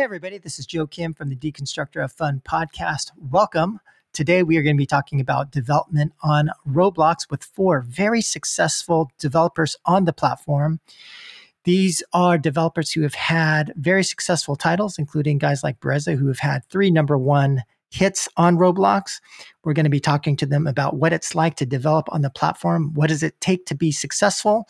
Hey, everybody, this is Joe Kim from the Deconstructor of Fun podcast. Welcome. Today, we are going to be talking about development on Roblox with four very successful developers on the platform. These are developers who have had very successful titles, including guys like Bereza, who have had three number one hits on Roblox. We're going to be talking to them about what it's like to develop on the platform. What does it take to be successful?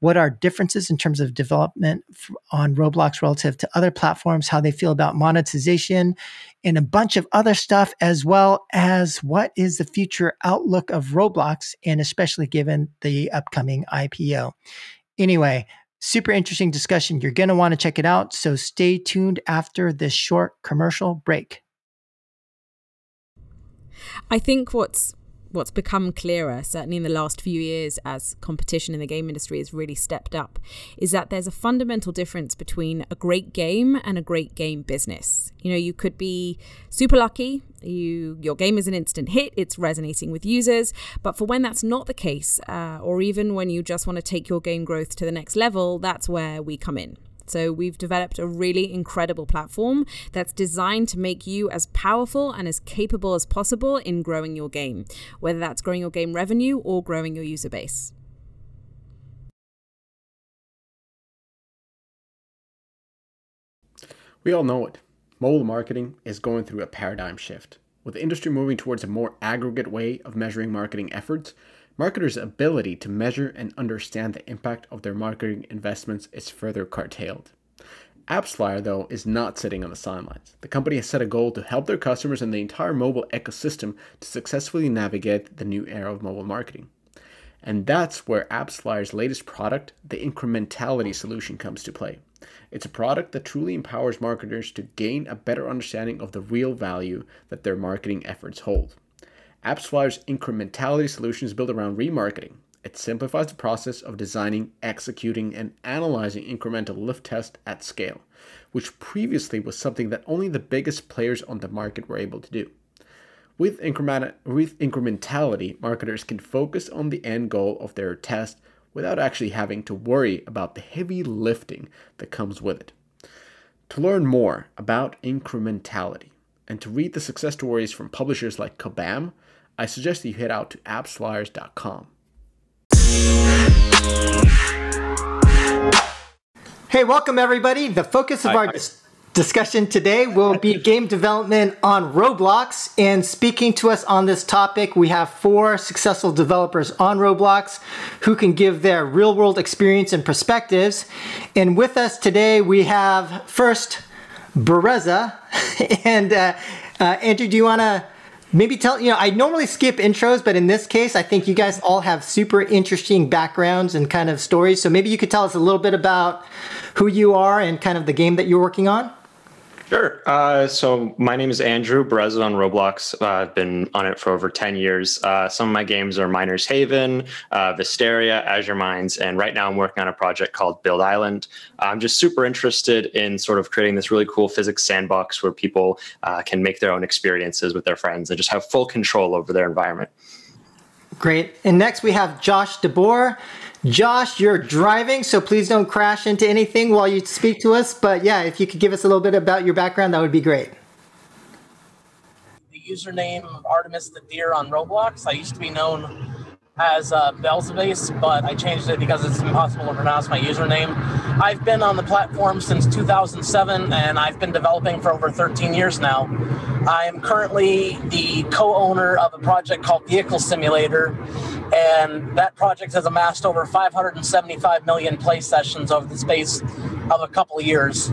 what are differences in terms of development on Roblox relative to other platforms, how they feel about monetization, and a bunch of other stuff, as well as what is the future outlook of Roblox, and especially given the upcoming IPO. Anyway, super interesting discussion. You're going to want to check it out. So stay tuned after this short commercial break. I think what's what's become clearer, certainly in the last few years, as competition in the game industry has really stepped up, is that there's a fundamental difference between a great game and a great game business. You know, you could be super lucky, you your game is an instant hit, it's resonating with users, but for when that's not the case, uh, or even when you just want to take your game growth to the next level, that's where we come in. So we've developed a really incredible platform that's designed to make you as powerful and as capable as possible in growing your game, whether that's growing your game revenue or growing your user base. We all know it. Mobile marketing is going through a paradigm shift. With the industry moving towards a more aggregate way of measuring marketing efforts, marketers' ability to measure and understand the impact of their marketing investments is further curtailed. AppsFlyer, though, is not sitting on the sidelines. The company has set a goal to help their customers and the entire mobile ecosystem to successfully navigate the new era of mobile marketing. And that's where AppsFlyer's latest product, the Incrementality solution, comes to play. It's a product that truly empowers marketers to gain a better understanding of the real value that their marketing efforts hold. AppsFlyer's incrementality solution is built around remarketing. It simplifies the process of designing, executing, and analyzing incremental lift tests at scale, which previously was something that only the biggest players on the market were able to do. With, increment, with incrementality, marketers can focus on the end goal of their test without actually having to worry about the heavy lifting that comes with it. To learn more about incrementality and to read the success stories from publishers like Kabam, I suggest that you head out to appsflyers.com. Hey, welcome everybody. The focus of hi, our hi. Dis- discussion today will be game development on Roblox. And speaking to us on this topic, we have four successful developers on Roblox who can give their real world experience and perspectives. And with us today, we have first Bereza. and uh, uh, Andrew, do you want to maybe tell you know i normally skip intros but in this case i think you guys all have super interesting backgrounds and kind of stories. So maybe you could tell us a little bit about who you are and kind of the game that you're working on Sure. Uh, so my name is Andrew Bereza on Roblox. Uh, I've been on it for over 10 years. Uh, some of my games are Miners Haven, uh, Vesteria, Azure Mines, and right now I'm working on a project called Build Island. I'm just super interested in sort of creating this really cool physics sandbox where people uh, can make their own experiences with their friends and just have full control over their environment. Great. And next we have Josh DeBoer. Josh, you're driving, so please don't crash into anything while you speak to us. But yeah, if you could give us a little bit about your background, that would be great. The username Artemis the Deer on Roblox. I used to be known as uh, but I changed it because it's impossible to pronounce my username. I've been on the platform since 2007, and I've been developing for over 13 years now. I am currently the co-owner of a project called Vehicle Simulator, and that project has amassed over 575 million play sessions over the space of a couple of years.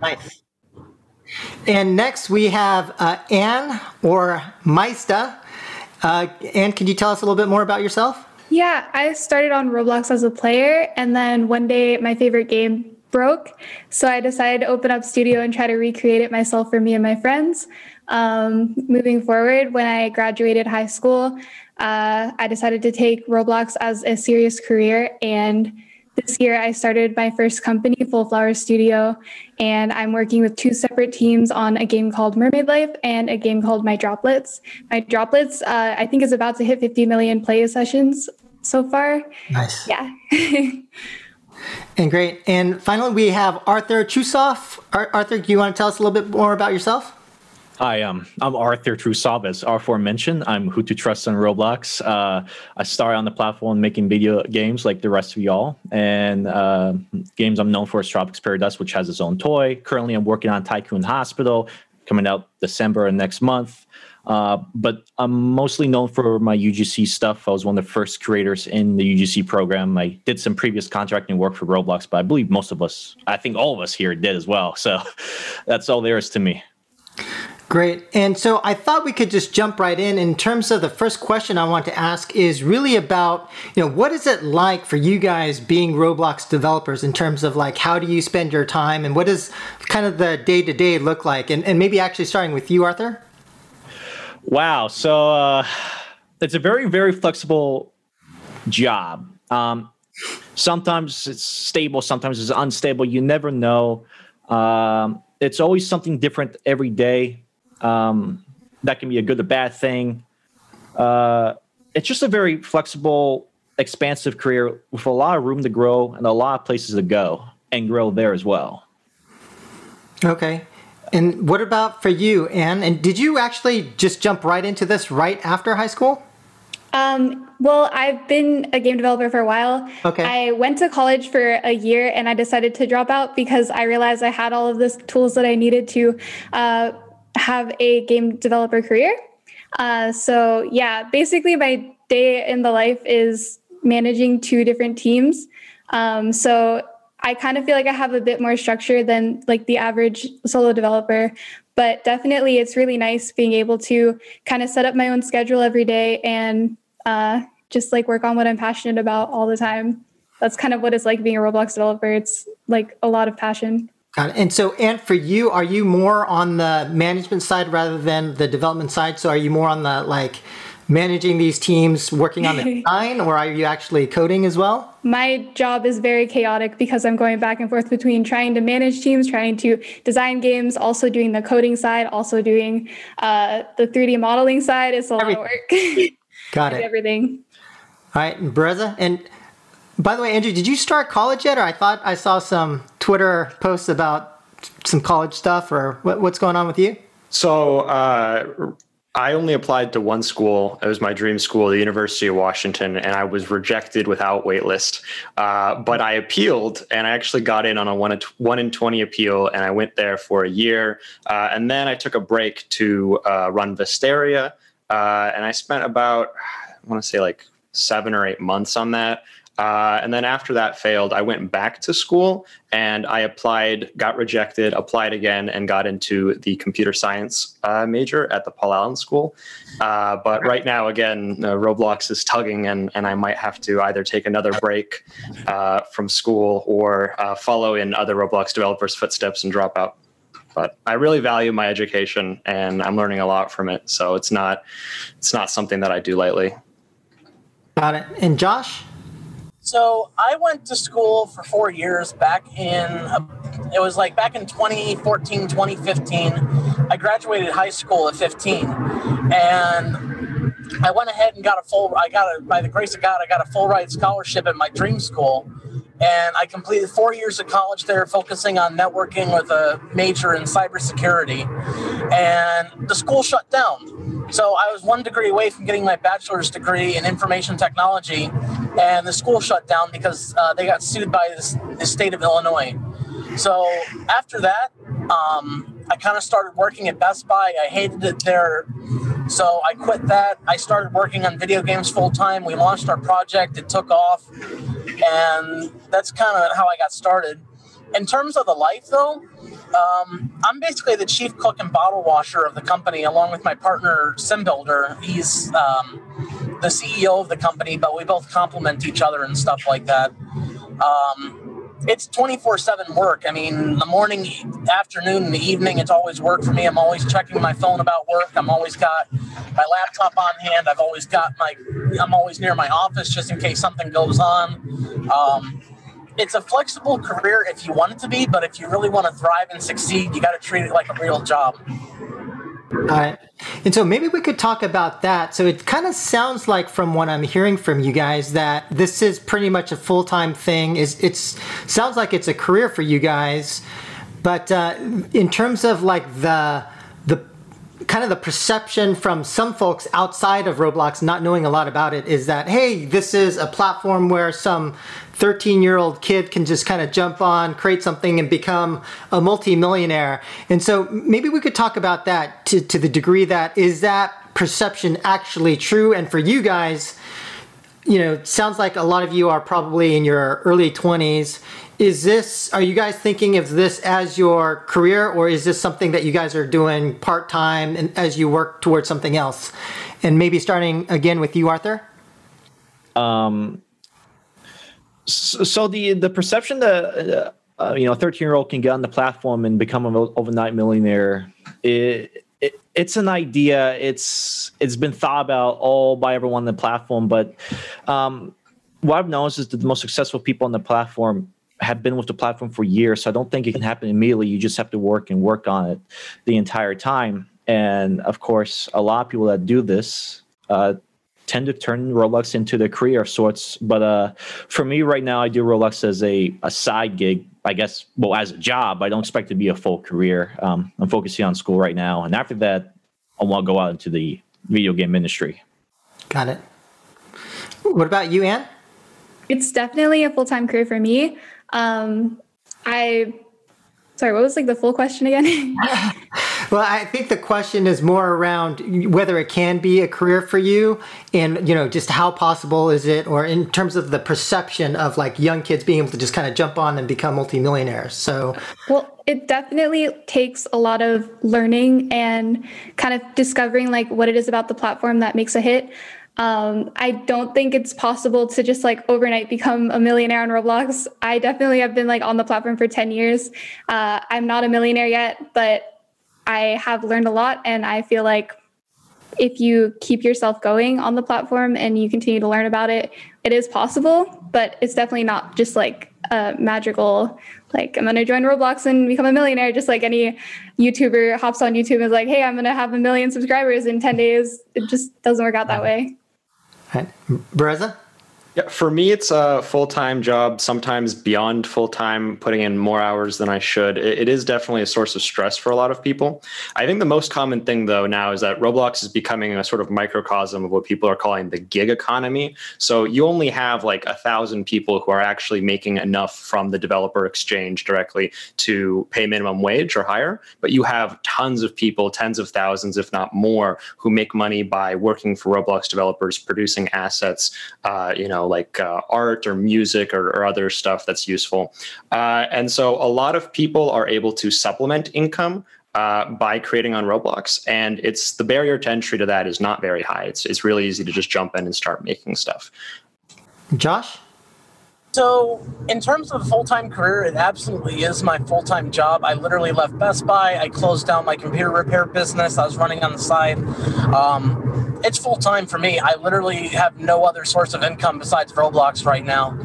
Nice. And next we have uh, Anne or Maista. Uh, Anne, can you tell us a little bit more about yourself? Yeah, I started on Roblox as a player, and then one day my favorite game broke. So I decided to open up Studio and try to recreate it myself for me and my friends. Um, moving forward, when I graduated high school, uh, I decided to take Roblox as a serious career. And this year, I started my first company, Full Flower Studio, and I'm working with two separate teams on a game called Mermaid Life and a game called My Droplets. My Droplets, uh, I think, is about to hit 50 million play sessions so far. Nice. Yeah. And great. And finally, we have Arthur Trusov. Arthur, do you want to tell us a little bit more about yourself? Hi, um, I'm Arthur Trusov, as aforementioned. I'm Who to Trust on Roblox. Uh, I started on the platform making video games like the rest of y'all. And uh, games I'm known for is Tropics Paradise, which has its own toy. Currently, I'm working on Tycoon Hospital, coming out December and next month. Uh, but I'm mostly known for my UGC stuff. I was one of the first creators in the UGC program. I did some previous contracting work for Roblox, but I believe most of us, I think all of us here did as well. So that's all there is to me. Great. And so I thought we could just jump right in. In terms of the first question I want to ask is really about, you know, what is it like for you guys being Roblox developers in terms of like how do you spend your time and what does kind of the day to day look like? And, and maybe actually starting with you, Arthur? Wow. So uh, it's a very, very flexible job. Um, sometimes it's stable, sometimes it's unstable. You never know. Um, it's always something different every day. Um, that can be a good or bad thing. Uh, it's just a very flexible, expansive career with a lot of room to grow and a lot of places to go and grow there as well. Okay. And what about for you, Anne? And did you actually just jump right into this right after high school? Um, well, I've been a game developer for a while. Okay. I went to college for a year and I decided to drop out because I realized I had all of the tools that I needed to uh, have a game developer career. Uh, so yeah, basically my day in the life is managing two different teams. Um, so I kind of feel like I have a bit more structure than like the average solo developer. But definitely, it's really nice being able to kind of set up my own schedule every day and uh, just like work on what I'm passionate about all the time. That's kind of what it's like being a Roblox developer. It's like a lot of passion. Got it. And so, and for you, are you more on the management side rather than the development side? So, are you more on the like managing these teams, working on the design, or are you actually coding as well? My job is very chaotic because I'm going back and forth between trying to manage teams, trying to design games, also doing the coding side, also doing uh, the 3D modeling side. It's a lot of work. Got it. Everything. All right, Breza, and by the way, Andrew, did you start college yet? Or I thought I saw some Twitter posts about some college stuff, or what, what's going on with you? So uh, I only applied to one school. It was my dream school, the University of Washington, and I was rejected without waitlist. Uh, but I appealed, and I actually got in on a one, one in twenty appeal, and I went there for a year. Uh, and then I took a break to uh, run Vesteria, uh, and I spent about I want to say like seven or eight months on that. Uh, and then after that failed, I went back to school and I applied, got rejected, applied again, and got into the computer science uh, major at the Paul Allen School. Uh, but right now, again, Roblox is tugging, and, and I might have to either take another break uh, from school or uh, follow in other Roblox developers' footsteps and drop out. But I really value my education, and I'm learning a lot from it. So it's not it's not something that I do lightly. Got it. And Josh. So I went to school for four years back in, uh, it was like back in 2014, 2015. I graduated high school at 15. And I went ahead and got a full, I got a, by the grace of God, I got a full ride scholarship at my dream school. And I completed four years of college there, focusing on networking with a major in cybersecurity. And the school shut down. So I was one degree away from getting my bachelor's degree in information technology and the school shut down because uh, they got sued by this, the state of Illinois. So after that, um, I kind of started working at Best Buy. I hated it there, so I quit that. I started working on video games full time. We launched our project. It took off, and that's kind of how I got started. In terms of the life, though, um, I'm basically the chief cook and bottle washer of the company, along with my partner Sim Builder. He's um, the CEO of the company, but we both complement each other and stuff like that. Um, it's 24 7 work. I mean, the morning, afternoon, and the evening, it's always work for me. I'm always checking my phone about work. I'm always got my laptop on hand. I've always got my, I'm always near my office just in case something goes on. Um, it's a flexible career if you want it to be, but if you really want to thrive and succeed, you got to treat it like a real job. All right. And so maybe we could talk about that. So it kind of sounds like from what I'm hearing from you guys that this is pretty much a full-time thing. Is it's sounds like it's a career for you guys. But uh, in terms of like the the kind of the perception from some folks outside of Roblox not knowing a lot about it is that hey, this is a platform where some 13 year old kid can just kind of jump on, create something, and become a multimillionaire. And so maybe we could talk about that to, to the degree that is that perception actually true? And for you guys, you know, sounds like a lot of you are probably in your early 20s. Is this, are you guys thinking of this as your career, or is this something that you guys are doing part time and as you work towards something else? And maybe starting again with you, Arthur? Um, so, the the perception that uh, uh you know a 13 year old can get on the platform and become an overnight millionaire it, it, it's an idea. It's it's been thought about all by everyone on the platform but um, what i've noticed is that the most successful people on the platform have been with the platform for years so i don't think it can happen immediately. You just have to work and work on it the entire time. And of course a lot of people that do this uh, tend to turn Roblox into the career of sorts. But uh, for me right now, I do Roblox as a, a side gig, I guess, well, as a job. I don't expect to be a full career. Um, I'm focusing on school right now. And after that, I want to go out into the video game industry. Got it. What about you, Anne? It's definitely a full time career for me. Um, I, sorry, what was like the full question again? Well, I think the question is more around whether it can be a career for you and, you know, just how possible is it, or in terms of the perception of like young kids being able to just kind of jump on and become multimillionaires. So, well, it definitely takes a lot of learning and kind of discovering like what it is about the platform that makes a hit. Um, I don't think it's possible to just like overnight become a millionaire on Roblox. I definitely have been like on the platform for 10 years. Uh, I'm not a millionaire yet, but I have learned a lot, and I feel like if you keep yourself going on the platform and you continue to learn about it, it is possible, but it's definitely not just like a magical, like I'm going to join Roblox and become a millionaire, just like any YouTuber hops on YouTube and is like, hey, I'm going to have a million subscribers in 10 days. It just doesn't work out that way. Right. Bereza? Yeah, for me, it's a full time job, sometimes beyond full time, putting in more hours than I should. It, is definitely a source of stress for a lot of people. I think the most common thing, though, now is that Roblox is becoming a sort of microcosm of what people are calling the gig economy. So you only have like a thousand people who are actually making enough from the developer exchange directly to pay minimum wage or higher, but you have tons of people, tens of thousands, if not more, who make money by working for Roblox developers, producing assets, uh, you know like uh, art or music or, or, other stuff that's useful. Uh, and so a lot of people are able to supplement income uh, by creating on Roblox, and it's the barrier to entry to that is not very high. It's it's really easy to just jump in and start making stuff. Josh. So, in terms of a full time career, it absolutely is my full time job. I literally left Best Buy. I closed down my computer repair business. I was running on the side. Um, it's full time for me. I literally have no other source of income besides Roblox right now.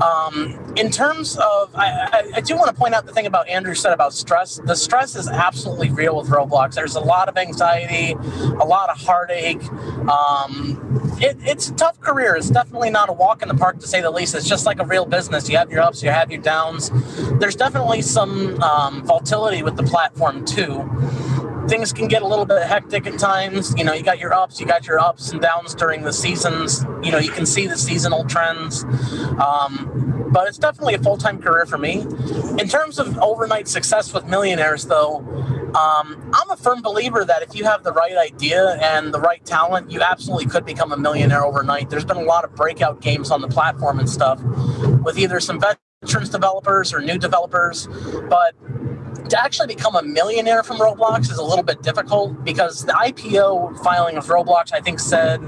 Um, in terms of, I, I, I, do want to point out the thing about Andrew said about stress. The stress is absolutely real with Roblox. There's a lot of anxiety, a lot of heartache. Um, it, it's a tough career. It's definitely not a walk in the park to say the least. It's just like a real business. You have your ups, you have your downs. There's definitely some um, volatility with the platform too things can get a little bit hectic at times. You know, you got your ups, you got your ups and downs during the seasons. You know, you can see the seasonal trends. Um, but it's definitely a full time career for me. In terms of overnight success with millionaires, though, um, I'm a firm believer that if you have the right idea and the right talent, you absolutely could become a millionaire overnight. There's been a lot of breakout games on the platform and stuff with either some veterans developers or new developers, but to actually become a millionaire from Roblox is a little bit difficult because the IPO filing of Roblox, I think, said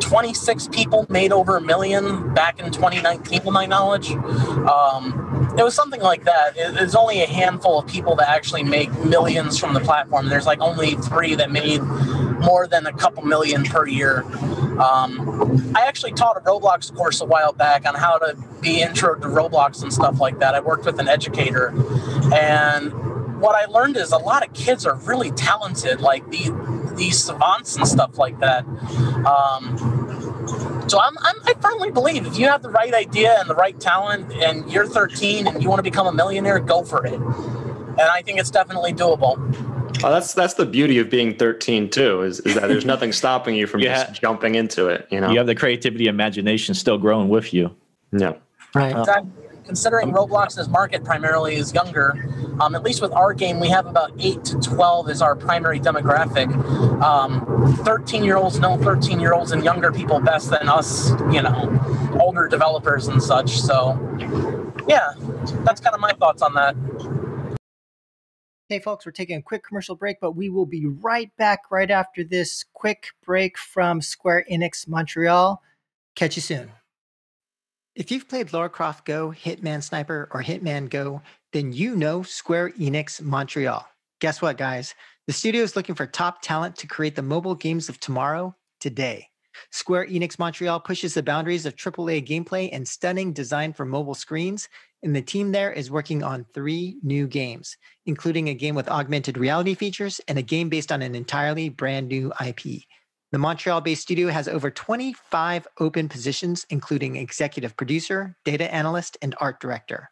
26 people made over a million back in 2019, to my knowledge. Um, it was something like that. There's only a handful of people that actually make millions from the platform. There's like only three that made more than a couple million per year. Um, I actually taught a Roblox course a while back on how to be intro to Roblox and stuff like that. I worked with an educator, and what I learned is a lot of kids are really talented, like the, these savants and stuff like that. Um, so I'm, I'm, I firmly believe if you have the right idea and the right talent, and you're 13 and you want to become a millionaire, go for it. And I think it's definitely doable. Well, that's that's the beauty of being 13 too, is, is that there's nothing stopping you from yeah. just jumping into it. You know, you have the creativity, imagination still growing with you. Yeah, right. Exactly considering Roblox's market primarily is younger, um, at least with our game, we have about 8 to 12 as our primary demographic. 13 um, year olds know 13 year olds and younger people best than us, you know, older developers and such. So, yeah, that's kind of my thoughts on that. Hey, folks, we're taking a quick commercial break, but we will be right back right after this quick break from Square Enix Montreal. Catch you soon. If you've played Lara Croft Go, Hitman Sniper, or Hitman Go, then you know Square Enix Montreal. Guess what, guys? The studio is looking for top talent to create the mobile games of tomorrow, today. Square Enix Montreal pushes the boundaries of AAA gameplay and stunning design for mobile screens, and the team there is working on three new games, including a game with augmented reality features and a game based on an entirely brand new IP. The Montreal based studio has over 25 open positions, including executive producer, data analyst, and art director.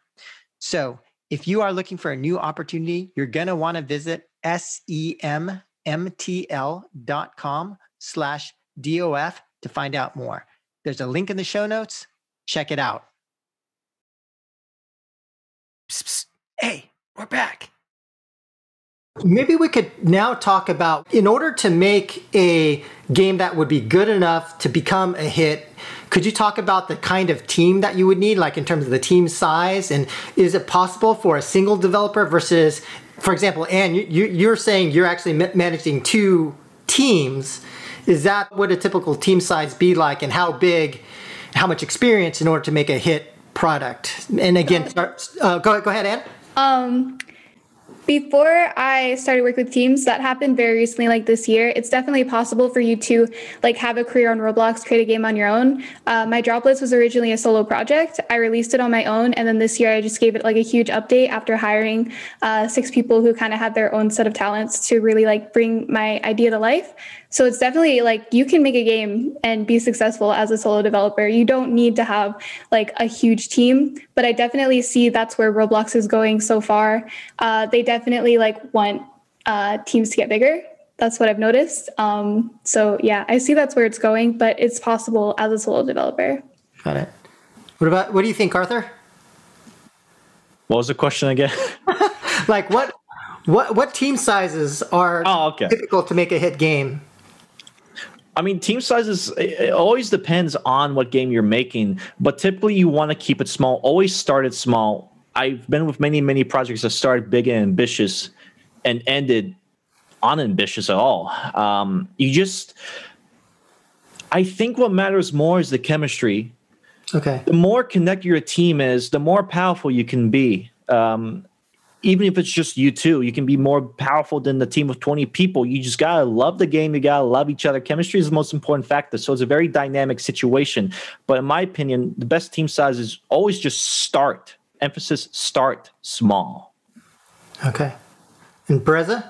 So, if you are looking for a new opportunity, you're going to want to visit semmtl.com slash DOF to find out more. There's a link in the show notes. Check it out. Psst, psst. Hey, we're back. Maybe we could now talk about in order to make a game that would be good enough to become a hit, could you talk about the kind of team that you would need, like in terms of the team size? And is it possible for a single developer versus, for example, Anne, you, are saying you're actually managing two teams. Is that what a typical team size be like, and how big, how much experience in order to make a hit product? And again, uh, go, go ahead, Anne. Um, before I started working with teams, that happened very recently, like this year. It's definitely possible for you to like have a career on Roblox, create a game on your own. Uh, my Droplets was originally a solo project. I released it on my own, and then this year I just gave it like a huge update after hiring uh, six people who kind of had their own set of talents to really like bring my idea to life. So it's definitely like you can make a game and be successful as a solo developer. You don't need to have like a huge team, but I definitely see that's where Roblox is going so far. Uh, they definitely like want uh, teams to get bigger. That's what I've noticed. Um, so yeah, I see that's where it's going, but it's possible as a solo developer. Got it. What about what do you think, Arthur? What was the question again? like what what what team sizes are oh, okay. typical to make a hit game? I mean, team sizes it always depends on what game you're making, but typically you want to keep it small. Always start it small. I've been with many, many projects that started big and ambitious and ended unambitious at all. Um, you just, I think what matters more is the chemistry. Okay. The more connected your team is, the more powerful you can be. Um, even if it's just you two, you can be more powerful than the team of 20 people. You just gotta love the game, you gotta love each other. Chemistry is the most important factor. So it's a very dynamic situation. But in my opinion, the best team size is always just start. Emphasis start small. Okay. And Breza?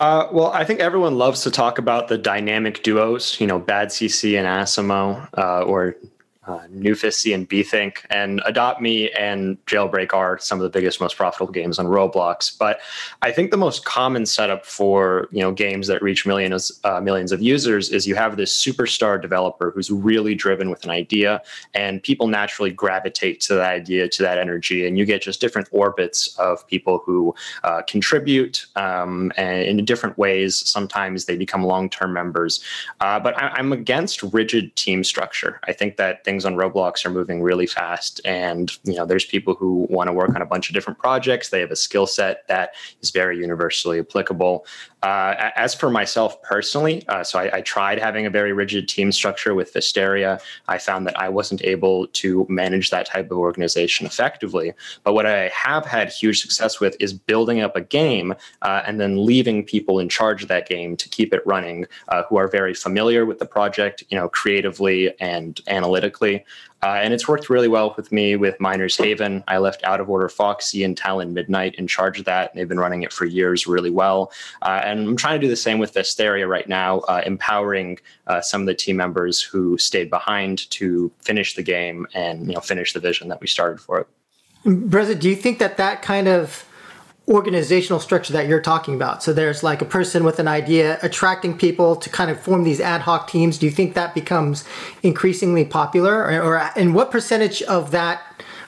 Uh, well, I think everyone loves to talk about the dynamic duos, you know, Bad CC and Asimo, uh, or uh, and Bethink, and Adopt Me and Jailbreak are some of the biggest, most profitable games on Roblox. But I think the most common setup for you know games that reach millions uh, millions of users is you have this superstar developer who's really driven with an idea, and people naturally gravitate to that idea, to that energy, and you get just different orbits of people who uh, contribute um, and in different ways. Sometimes they become long term members, uh, but I, I'm against rigid team structure. I think that things things on Roblox are moving really fast, and you know, there's people who want to work on a bunch of different projects. They have a skill set that is very universally applicable. Uh, as for myself personally, uh, so I, I, tried having a very rigid team structure with Vesteria. I found that I wasn't able to manage that type of organization effectively. But what I have had huge success with is building up a game uh, and then leaving people in charge of that game to keep it running, uh, who are very familiar with the project, you know, creatively and analytically. Uh, and it's worked really well with me with Miners Haven. I left Out of Order Foxy and Talon Midnight in charge of that. They've been running it for years really well. Uh, and I'm trying to do the same with Vesteria right now, uh, empowering uh, some of the team members who stayed behind to finish the game and you know finish the vision that we started for it. Breza, do you think that that kind of organizational structure that you're talking about. So there's like a person with an idea attracting people to kind of form these ad hoc teams. Do you think that becomes increasingly popular or, or and what percentage of that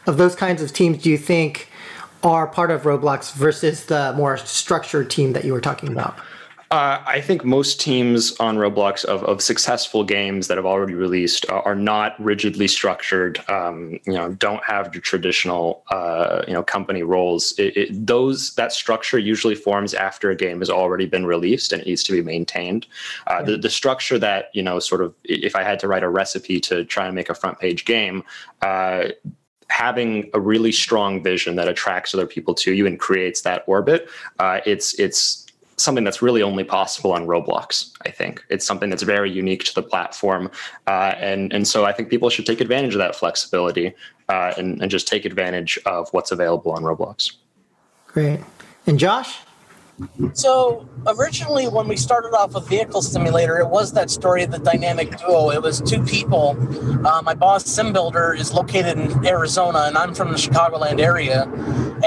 of those kinds of teams do you think are part of Roblox versus the more structured team that you were talking about? Uh, I think most teams on Roblox of, of successful games that have already released are, not rigidly structured. Um, you know, don't have the traditional uh, you know company roles. It, it, those that structure usually forms after a game has already been released and it needs to be maintained. Uh, the, the structure that you know, sort of, if I had to write a recipe to try and make a front page game uh, having a really strong vision that attracts other people to you and creates that orbit uh, it's it's something that's really only possible on Roblox. I think it's something that's very unique to the platform, uh, and and so I think people should take advantage of that flexibility uh, and and just take advantage of what's available on Roblox. Great, and Josh. So originally, when we started off with Vehicle Simulator, it was that story of the dynamic duo. It was two people. Uh, my boss, SimBuilder, is located in Arizona, and I'm from the Chicagoland area.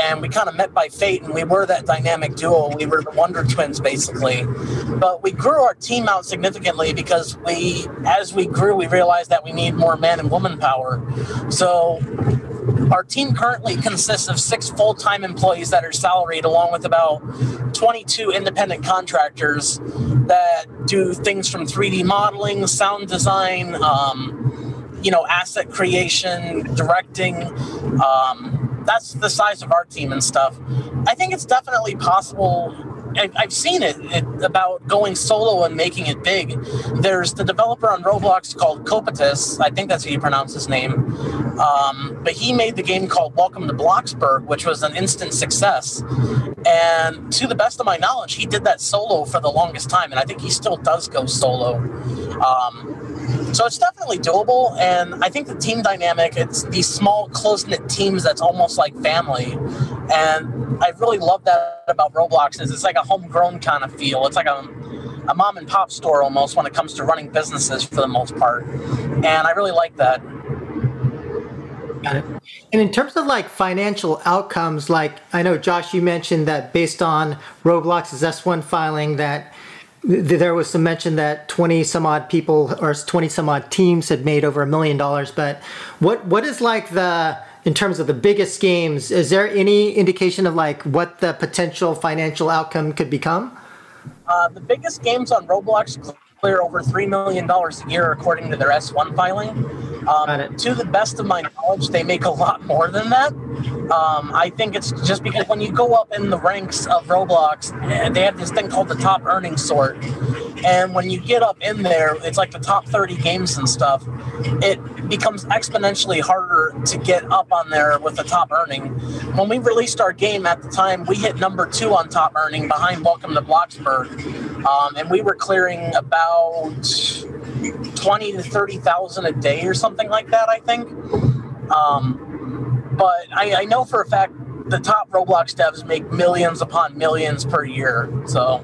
And we kind of met by fate, and we were that dynamic duo. We were the Wonder Twins, basically. But we grew our team out significantly because we, as we grew, we realized that we need more man and woman power. So our team currently consists of six full time employees that are salaried, along with about 22 independent contractors that do things from 3D modeling, sound design, um, you know, asset creation, directing. Um, that's the size of our team and stuff. I think it's definitely possible I've seen it, it, about going solo and making it big. There's the developer on Roblox called Coeptus. I think that's how you pronounce his name. Um, but he made the game called Welcome to Bloxburg, which was an instant success. And to the best of my knowledge, he did that solo for the longest time, and I think he still does go solo. Um, so it's definitely doable, and I think the team dynamic, it's these small, close knit teams that's almost like family. And I really love that about Roblox is it's like a homegrown kind of feel. It's like a, a mom and pop store almost when it comes to running businesses for the most part. And I really like that. Got it. And in terms of like financial outcomes, like I know Josh, you mentioned that based on Roblox's S1 filing, that th- there was some mention that 20 some odd people or 20 some odd teams had made over a million dollars. But what what is like the in terms of the biggest games, is there any indication of like what the potential financial outcome could become? Uh, the biggest games on Roblox clear over $3 million a year according to their S1 filing. Um, to the best of my knowledge, they make a lot more than that. Um, I think it's just because when you go up in the ranks of Roblox, eh, they have this thing called the top earning sort. And when you get up in there, it's like the top 30 games and stuff. It becomes exponentially harder to get up on there with the top earning. When we released our game at the time, we hit number two on top earning behind Welcome to Bloxburg. Um, and we were clearing about 20 to 30,000 a day or something like that, I think. Um, but I, I know for a fact the top Roblox devs make millions upon millions per year. So,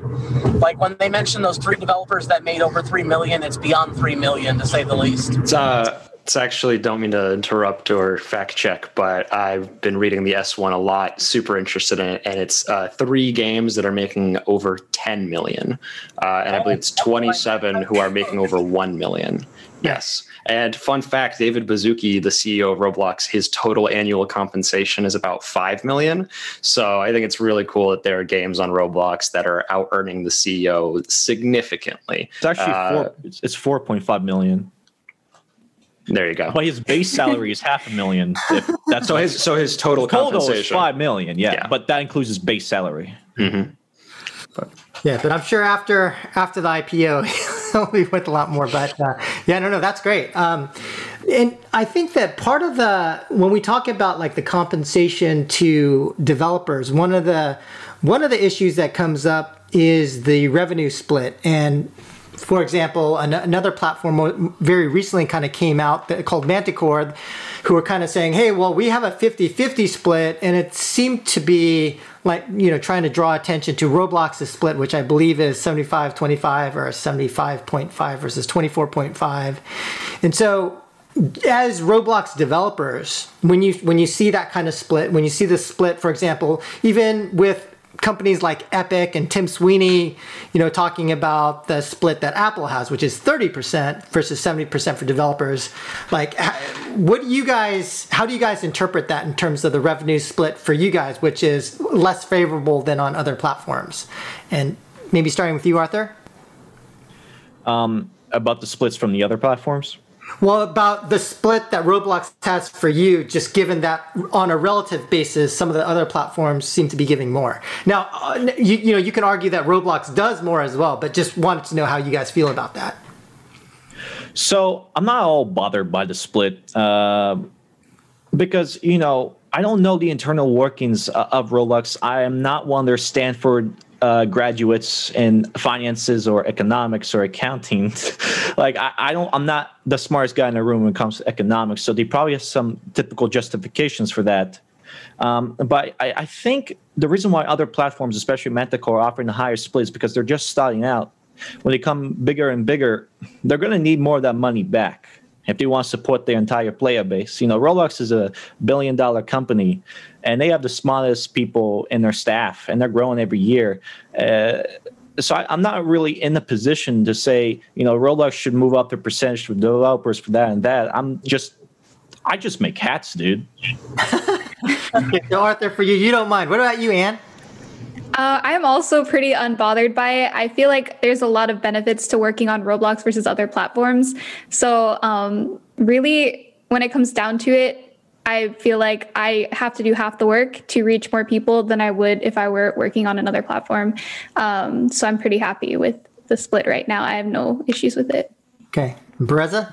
like when they mention those three developers that made over three million, it's beyond three million to say the least. It's uh, it's actually don't mean to interrupt or fact check, but I've been reading the S1 a lot. Super interested in it, and it's uh, three games that are making over 10 million, uh, and I believe it's 27 who are making over 1 million. Yes. And fun fact, David Baszucki, the CEO of Roblox, his total annual compensation is about five million. So I think it's really cool that there are games on Roblox that are out earning the CEO significantly. It's actually uh, four, it's, it's four point five million. There you go. Well, his base salary is half a million. If that's so his so his total, total compensation is five million. Yeah, Yeah. but that includes his base salary. Yeah, but I'm sure after after the IPO, he'll be worth a lot more. But uh, yeah, no, no, that's great. Um, and I think that part of the when we talk about like the compensation to developers, one of the one of the issues that comes up is the revenue split. And for example, an- another platform very recently kind of came out that, called Manticore, who were kind of saying, hey, well, we have a 50 50 split, and it seemed to be like, you know, trying to draw attention to Roblox's split, which I believe is 75 25 or 75.5 versus 24.5. And so, as Roblox developers, when you when you see that kind of split, when you see the split, for example, even with companies like Epic and Tim Sweeney, you know, talking about the split that Apple has, which is 30% versus 70% for developers. Like, what do you guys, how do you guys interpret that in terms of the revenue split for you guys, which is less favorable than on other platforms? And maybe starting with you, Arthur? Um, about the splits from the other platforms. Well, about the split that Roblox has for you, just given that on a relative basis, some of the other platforms seem to be giving more. Now, uh, you, you know, you can argue that Roblox does more as well, but just wanted to know how you guys feel about that. So I'm not all bothered by the split uh, because you know I don't know the internal workings uh, of Roblox. I am not one of their Stanford uh, graduates in finances or economics or accounting. like I, I don't, I'm not the smartest guy in the room when it comes to economics. So they probably have some typical justifications for that. Um, but I, I think the reason why other platforms, especially Manticore, are offering the higher split is because they're just starting out. When they come bigger and bigger, they're going to need more of that money back if they want to support their entire player base. You know, Roblox is a billion dollar company, and they have the smartest people in their staff, and they're growing every year. Uh, so I, I'm not really in the position to say, you know, Roblox should move up their percentage for developers for that and that. I'm just, I just make hats, dude. Okay, so Arthur, for you, you don't mind. What about you, Anne? Uh, I'm also pretty unbothered by it. I feel like there's a lot of benefits to working on Roblox versus other platforms. So, um, really, when it comes down to it, I feel like I have to do half the work to reach more people than I would if I were working on another platform. Um, so, I'm pretty happy with the split right now. I have no issues with it. Okay, Bereza?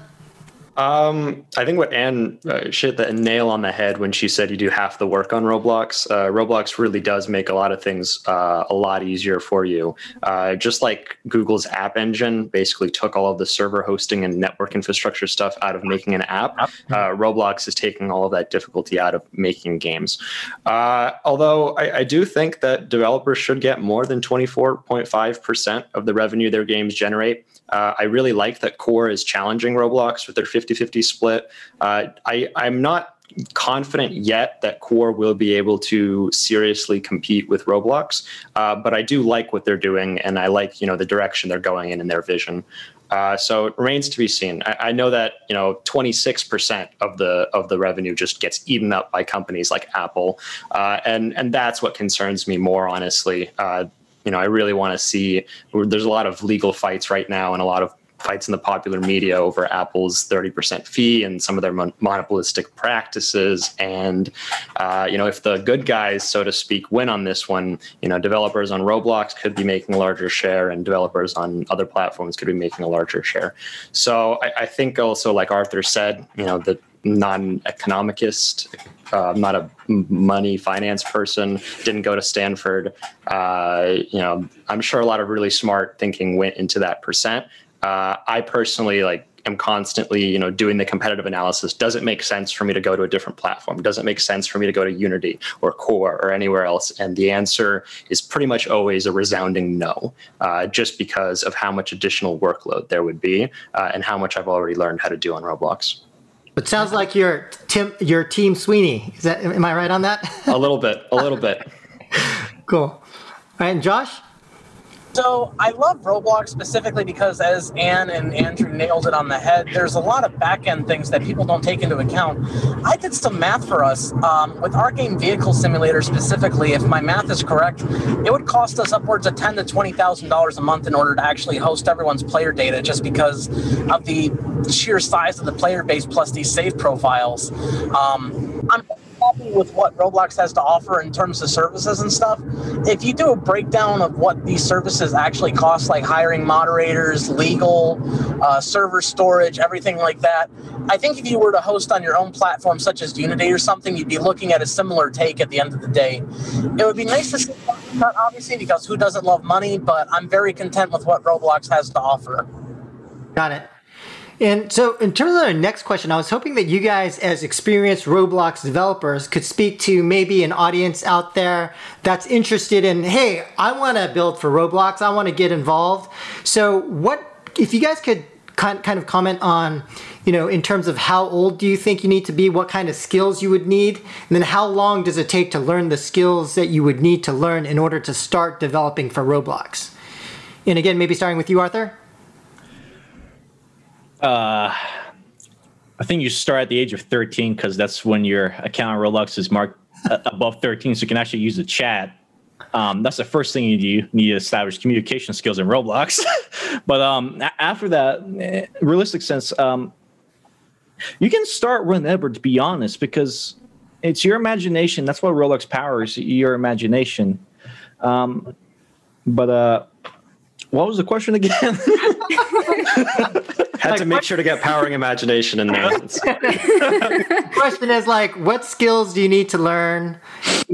Um, I think what Anne uh, hit the nail on the head when she said you do half the work on Roblox. Uh, Roblox really does make a lot of things uh, a lot easier for you. Uh, just like Google's App Engine basically took all of the server hosting and network infrastructure stuff out of making an app, uh, Roblox is taking all of that difficulty out of making games. Uh, although I, I do think that developers should get more than 24.5% of the revenue their games generate. Uh, I really like that Core is challenging Roblox with their 50 50 split. Uh, I, I'm not confident yet that Core will be able to seriously compete with Roblox, uh, but I do like what they're doing and I like you know the direction they're going in and their vision. Uh, so it remains to be seen. I, I know that you know 26% of the of the revenue just gets eaten up by companies like Apple, uh, and and that's what concerns me more honestly. Uh, you know, I really want to see. There's a lot of legal fights right now, and a lot of fights in the popular media over Apple's 30% fee and some of their mon- monopolistic practices. And uh, you know, if the good guys, so to speak, win on this one, you know, developers on Roblox could be making a larger share, and developers on other platforms could be making a larger share. So I, I think also, like Arthur said, you know, the non-economicist uh, I'm not a money finance person. Didn't go to Stanford. Uh, you know, I'm sure a lot of really smart thinking went into that percent. Uh, I personally like am constantly, you know, doing the competitive analysis. Does it make sense for me to go to a different platform? Does it make sense for me to go to Unity or Core or anywhere else? And the answer is pretty much always a resounding no, uh, just because of how much additional workload there would be uh, and how much I've already learned how to do on Roblox. It sounds like you're Tim, your team Sweeney. Is that am I right on that? a little bit, a little bit. cool. All right, and Josh. So I love Roblox specifically because, as Anne and Andrew nailed it on the head, there's a lot of back end things that people don't take into account. I did some math for us um, with our game Vehicle Simulator specifically. If my math is correct, it would cost us upwards of ten to twenty thousand dollars a month in order to actually host everyone's player data, just because of the sheer size of the player base plus these save profiles. Um, happy with what Roblox has to offer in terms of services and stuff. If you do a breakdown of what these services actually cost, like hiring moderators, legal, uh, server storage, everything like that, I think if you were to host on your own platform, such as Unity or something, you'd be looking at a similar take at the end of the day. It would be nice to see obviously, because who doesn't love money? But I'm very content with what Roblox has to offer. Got it. And so, in terms of our next question, I was hoping that you guys, as experienced Roblox developers, could speak to maybe an audience out there that's interested in, hey, I want to build for Roblox, I want to get involved. So, what if you guys could kind kind of comment on, you know, in terms of how old do you think you need to be, what kind of skills you would need, and then how long does it take to learn the skills that you would need to learn in order to start developing for Roblox? And again, maybe starting with you, Arthur. Uh, I think you start at the age of 13 because that's when your account on Roblox is marked uh, above 13, so you can actually use the chat. Um, that's the first thing you do. You need to establish communication skills in Roblox. but um, after that, eh, realistic sense, um, you can start whenever, to be honest, because it's your imagination. That's what Roblox powers your imagination. Um, but uh, what was the question again? Had like, to make sure to get powering imagination in there. question is like, what skills do you need to learn,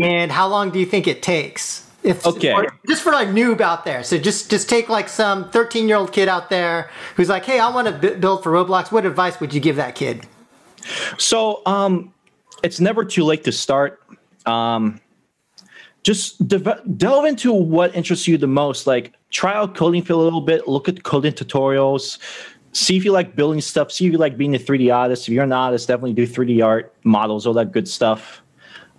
and how long do you think it takes? If, okay. just for like noob out there. So just just take like some 13 year old kid out there who's like, hey, I want to b- build for Roblox. What advice would you give that kid? So um, it's never too late to start. Um, just de- delve into what interests you the most. Like try out coding for a little bit. Look at coding tutorials see if you like building stuff, see if you like being a 3D artist. If you're an artist, definitely do 3D art, models, all that good stuff.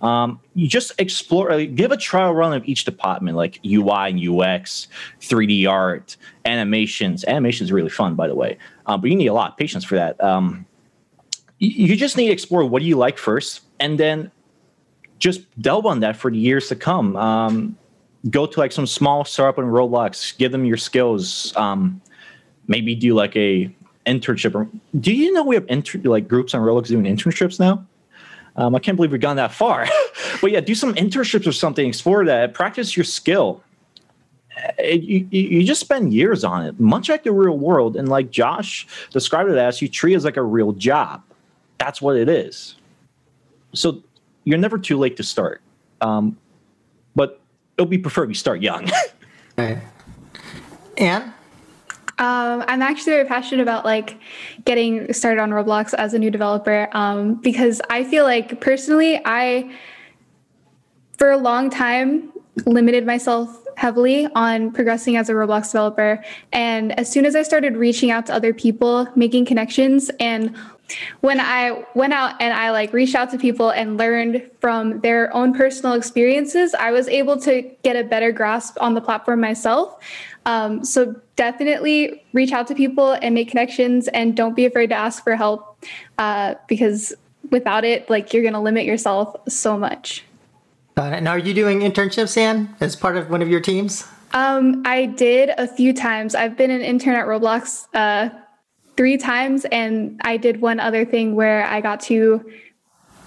Um, you just explore, give a trial run of each department, like UI and UX, 3D art, animations. Animation is really fun, by the way, um, but you need a lot of patience for that. Um, you, you just need to explore what do you like first, and then just delve on that for the years to come. Um, go to like some small startup in Roblox, give them your skills. Um, maybe do like a internship. Do you know we have inter- like groups on Roblox doing internships now? Um, I can't believe we've gone that far. but yeah, do some internships or something. Explore that. Practice your skill. It, you, you just spend years on it, much like the real world. And like Josh described it as, you treat it as like a real job. That's what it is. So you're never too late to start. Um, it'll be preferred you start young. right. And um, I'm actually very passionate about like getting started on Roblox as a new developer um, because I feel like personally, I for a long time limited myself heavily on progressing as a Roblox developer. And as soon as I started reaching out to other people, making connections, and when I went out and I like reached out to people and learned from their own personal experiences, I was able to get a better grasp on the platform myself. Um, so definitely reach out to people and make connections and don't be afraid to ask for help uh, because without it, like you're going to limit yourself so much. Got it. Now, are you doing internships, Anne, as part of one of your teams? Um, I did a few times. I've been an intern at Roblox uh, three times, and I did one other thing where I got to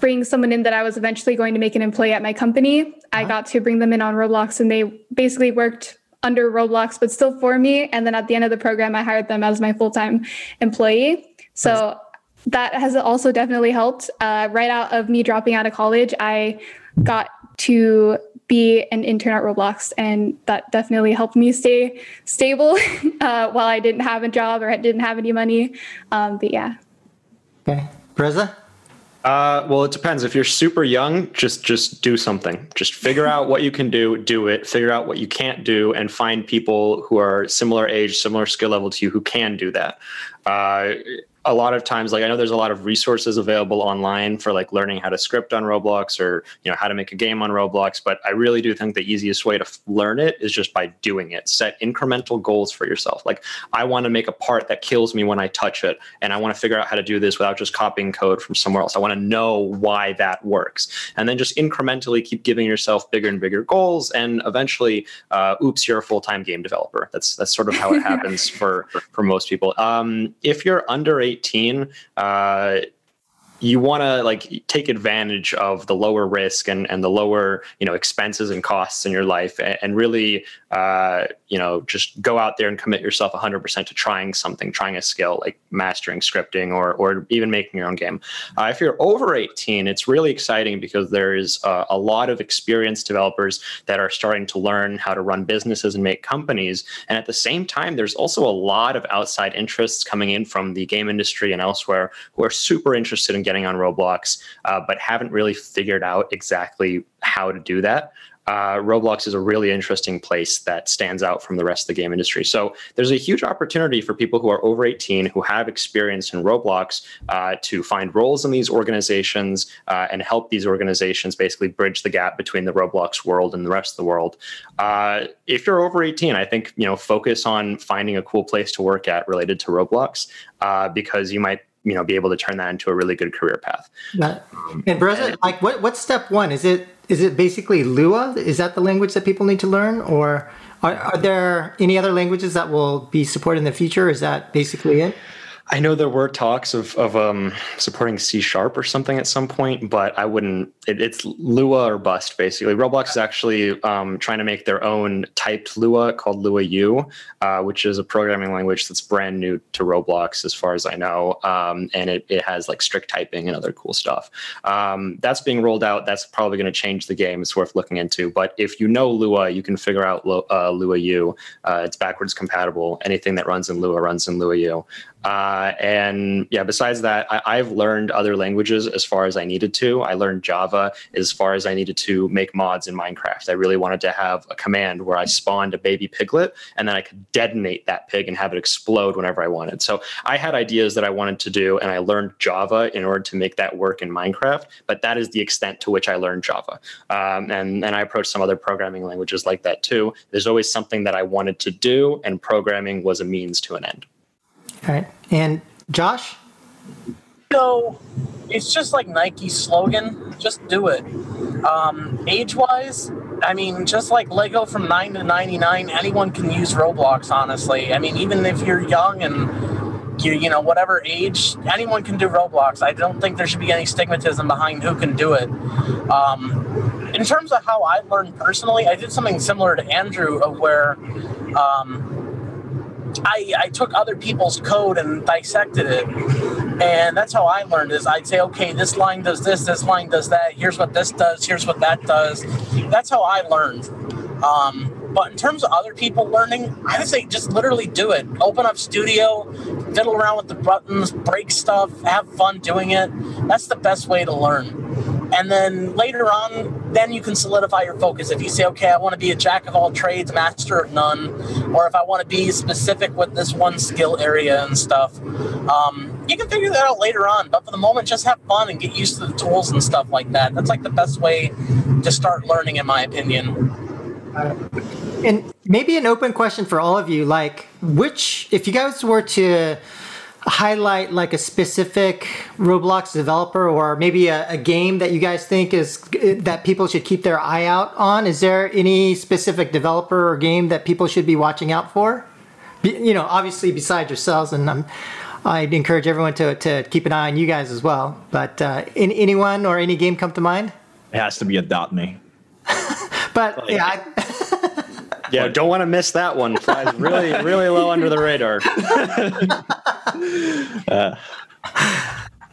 bring someone in that I was eventually going to make an employee at my company. Uh-huh. I got to bring them in on Roblox, and they basically worked under Roblox, but still for me. And then at the end of the program, I hired them as my full time employee. So that has also definitely helped. Uh, right out of me dropping out of college, I got to be an intern at Roblox, and that definitely helped me stay stable uh, while I didn't have a job or I didn't have any money. Um, but yeah. Okay, Breza. Uh, well, it depends. If you're super young, just just do something. Just figure out what you can do, do it. Figure out what you can't do, and find people who are similar age, similar skill level to you who can do that. Uh, a lot of times like i know there's a lot of resources available online for like learning how to script on roblox or you know how to make a game on roblox but i really do think the easiest way to f- learn it is just by doing it. Set incremental goals for yourself. Like i want to make a part that kills me when i touch it and i want to figure out how to do this without just copying code from somewhere else. I want to know why that works. And then just incrementally keep giving yourself bigger and bigger goals and eventually uh, oops you're a full-time game developer. That's that's sort of how it happens for for most people. Um, if you're under 18 uh, you want to like take advantage of the lower risk and, and the lower you know expenses and costs in your life and, and really uh, you know just go out there and commit yourself 100% to trying something trying a skill like mastering scripting or, or even making your own game uh, if you're over 18 it's really exciting because there is uh, a lot of experienced developers that are starting to learn how to run businesses and make companies and at the same time there's also a lot of outside interests coming in from the game industry and elsewhere who are super interested in getting on Roblox, uh, but haven't really figured out exactly how to do that. Uh, Roblox is a really interesting place that stands out from the rest of the game industry. So there's a huge opportunity for people who are over 18 who have experience in Roblox uh, to find roles in these organizations uh, and help these organizations basically bridge the gap between the Roblox world and the rest of the world. Uh, if you're over 18, I think you know focus on finding a cool place to work at related to Roblox uh, because you might you know be able to turn that into a really good career path. Um, and Breza, like what what's step one? Is it is it basically Lua? Is that the language that people need to learn, or are, are there any other languages that will be supported in the future? Is that basically it? I know there were talks of of um, supporting C sharp or something at some point, but I wouldn't. It, it's Lua or bust basically. Roblox is actually um, trying to make their own typed Lua called Luau, uh, which is a programming language that's brand new to Roblox as far as I know, um, and it, it has like strict typing and other cool stuff. Um, that's being rolled out. That's probably going to change the game. It's worth looking into. But if you know Lua, you can figure out uh, Luau. Uh, it's backwards compatible. Anything that runs in Lua runs in Luau. Uh, and yeah, besides that, I, have learned other languages as far as I needed to. I learned Java as far as I needed to make mods in Minecraft. I really wanted to have a command where I spawned a baby piglet and then I could detonate that pig and have it explode whenever I wanted. So I had ideas that I wanted to do, and I learned Java in order to make that work in Minecraft. But that is the extent to which I learned Java. Um, and, and I approached some other programming languages like that too. There's always something that I wanted to do, and programming was a means to an end. All right. And Josh? So it's just like Nike's slogan just do it. Um, age wise, I mean, just like Lego from 9 to 99, anyone can use Roblox, honestly. I mean, even if you're young and you, you know, whatever age, anyone can do Roblox. I don't think there should be any stigmatism behind who can do it. Um, in terms of how I learned personally, I did something similar to Andrew, of where um, I, I took other people's code and dissected it. And that's how i learned is i'd say okay this line does this this line does that. Here's what this does. Here's what that does. That's how i learned. Um, but in terms of other people learning i would say just literally do it. Open up studio fiddle around with the buttons break stuff have fun doing it. That's the best way to learn and then later on, then you can solidify your focus. If you say, okay, I want to be a jack of all trades, master of none, or if I want to be specific with this one skill area and stuff, um, you can figure that out later on. But for the moment, just have fun and get used to the tools and stuff like that. That's like the best way to start learning, in my opinion. and maybe an open question for all of you like, which, if you guys were to highlight like a specific Roblox developer or maybe a, a, game that you guys think is that people should keep their eye out on? Is there any specific developer or game that people should be watching out for? Be, you know, obviously besides yourselves, and I'm, I'd encourage everyone to, to keep an eye on you guys as well. But uh, in, anyone or any game come to mind? It has to be Adopt Me. but like, yeah. I, yeah, don't want to miss that one. Flies really, really low under the radar. uh,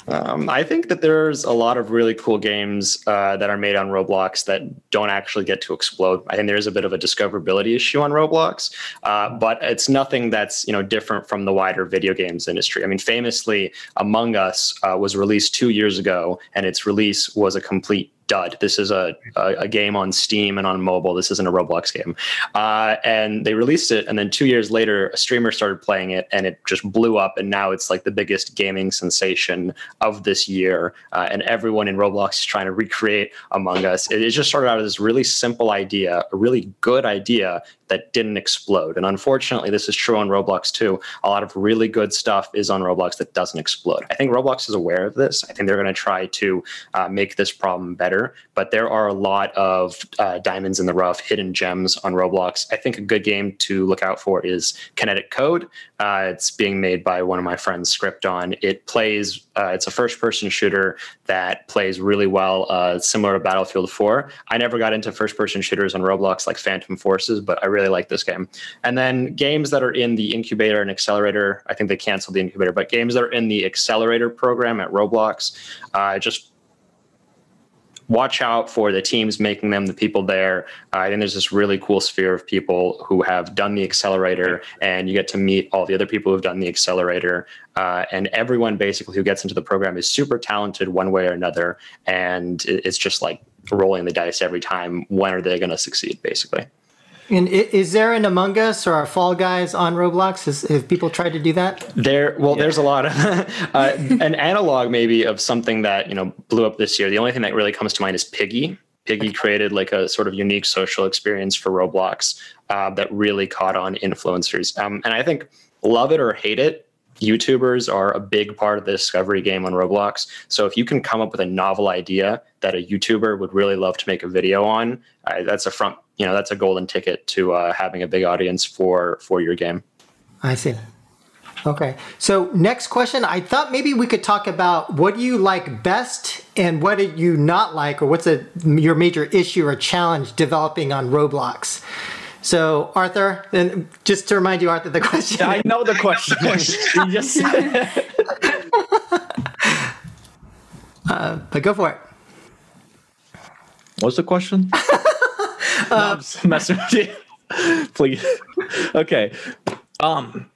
um, I think that there's a lot of really cool games uh, that are made on Roblox that don't actually get to explode. I think there's a bit of a discoverability issue on Roblox, uh, but it's nothing that's you know different from the wider video games industry. I mean, famously, Among Us uh, was released two years ago, and its release was a complete dud. This is a, a, a, game on Steam and on mobile. This isn't a Roblox game. Uh, and they released it. And then two years later, a streamer started playing it and it just blew up. And now it's like the biggest gaming sensation of this year. Uh, and everyone in Roblox is trying to recreate Among Us. It, it just started out as this really simple idea, a really good idea that didn't explode. And unfortunately, this is true on Roblox too. A lot of really good stuff is on Roblox that doesn't explode. I think Roblox is aware of this. I think they're going to try to uh, make this problem better. But there are a lot of uh, diamonds in the rough, hidden gems on Roblox. I think a good game to look out for is Kinetic Code. Uh, it's being made by one of my friends, Scripton. It plays. Uh, it's a first-person shooter that plays really well, uh, similar to Battlefield 4. I never got into first-person shooters on Roblox like Phantom Forces, but I really like this game. And then games that are in the incubator and accelerator, I think they canceled the incubator, but games that are in the accelerator program at Roblox, uh, just watch out for the teams making them the people there. Uh, I think there's this really cool sphere of people who have done the accelerator, and you get to meet all the other people who've done the accelerator. Uh, and everyone basically who gets into the program is super talented one way or another. And it's just like rolling the dice every time. When are they going to succeed, basically? And is there an Among Us or a Fall Guys on Roblox? Has, have people tried to do that? There, well, yeah. there's a lot of uh, an analog maybe of something that you know blew up this year. The only thing that really comes to mind is Piggy. Piggy created like a sort of unique social experience for Roblox uh, that really caught on influencers. Um, and I think love it or hate it, YouTubers are a big part of the discovery game on Roblox. So if you can come up with a novel idea that a YouTuber would really love to make a video on, that's a front, you know, that's a golden ticket to uh, having a big audience for for your game. I see. Okay. So next question, I thought maybe we could talk about what do you like best and what do you not like, or what's a, your major issue or challenge developing on Roblox. So, Arthur, and just to remind you, Arthur, the question. I know the question. you just uh, but go for it. What's the question? uh, no, messing with you. Please. Okay. Um.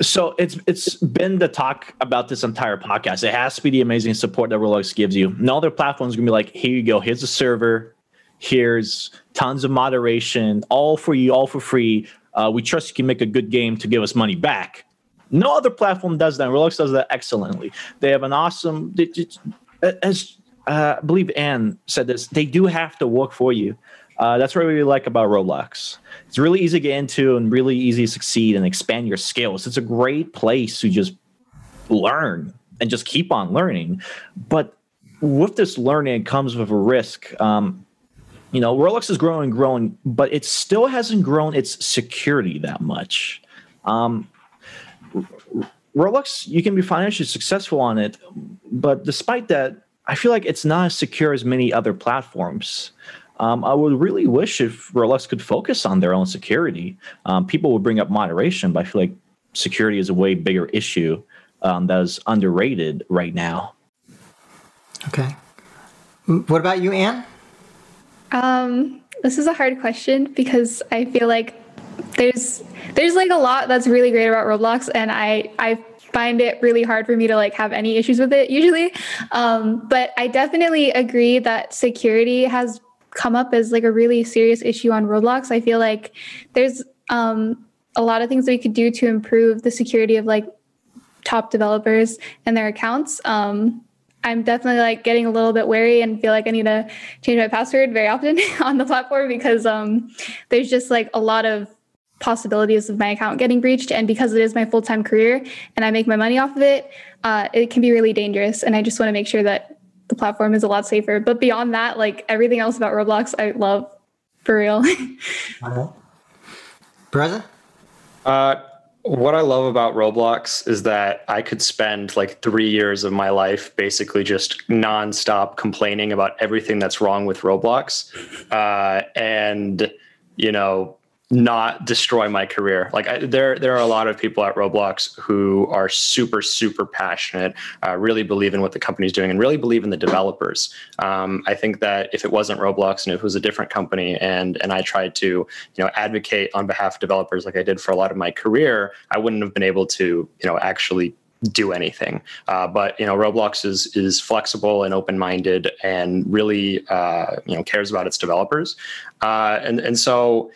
So it's it's been the talk about this entire podcast. It has to be the amazing support that Roblox gives you. No other platform's gonna be like, here you go, here's a server, here's tons of moderation, all for you, all for free. Uh, we trust you can make a good game to give us money back. No other platform does that. Roblox does that excellently. They have an awesome, as uh, I believe Anne said this, they do have to work for you. Uh, that's what we really like about Roblox. It's really easy to get into and really easy to succeed and expand your skills. It's a great place to just learn and just keep on learning. But with this learning, comes with a risk. Um, you know, Roblox is growing growing, but it still hasn't grown its security that much. Um, Roblox, you can be financially successful on it, but despite that, I feel like it's not as secure as many other platforms. Um, I would really wish if Roblox could focus on their own security. Um, people would bring up moderation, but I feel like security is a way bigger issue um, that is underrated right now. Okay. What about you, Anne? Um, this is a hard question because I feel like there's there's like a lot that's really great about Roblox, and I I find it really hard for me to like have any issues with it usually. Um, but I definitely agree that security has come up as like a really serious issue on Roblox. I feel like there's um, a lot of things that we could do to improve the security of like top developers and their accounts. Um, I'm definitely like getting a little bit wary and feel like I need to change my password very often on the platform because um, there's just like a lot of possibilities of my account getting breached. And because it is my full time career and I make my money off of it, uh, it can be really dangerous. And I just want to make sure that the platform is a lot safer. But beyond that, like everything else about Roblox, I love for real. Brother? Uh, what I love about Roblox is that I could spend like three years of my life basically just nonstop complaining about everything that's wrong with Roblox. Uh, and, you know, not destroy my career. Like I, there, there are a lot of people at Roblox who are super, super passionate, uh, really believe in what the company's doing, and really believe in the developers. Um, I think that if it wasn't Roblox and if it was a different company, and and I tried to, you know, advocate on behalf of developers like I did for a lot of my career, I wouldn't have been able to, you know, actually do anything. Uh, but you know, Roblox is is flexible and open minded and really uh, you know cares about its developers, uh, and and so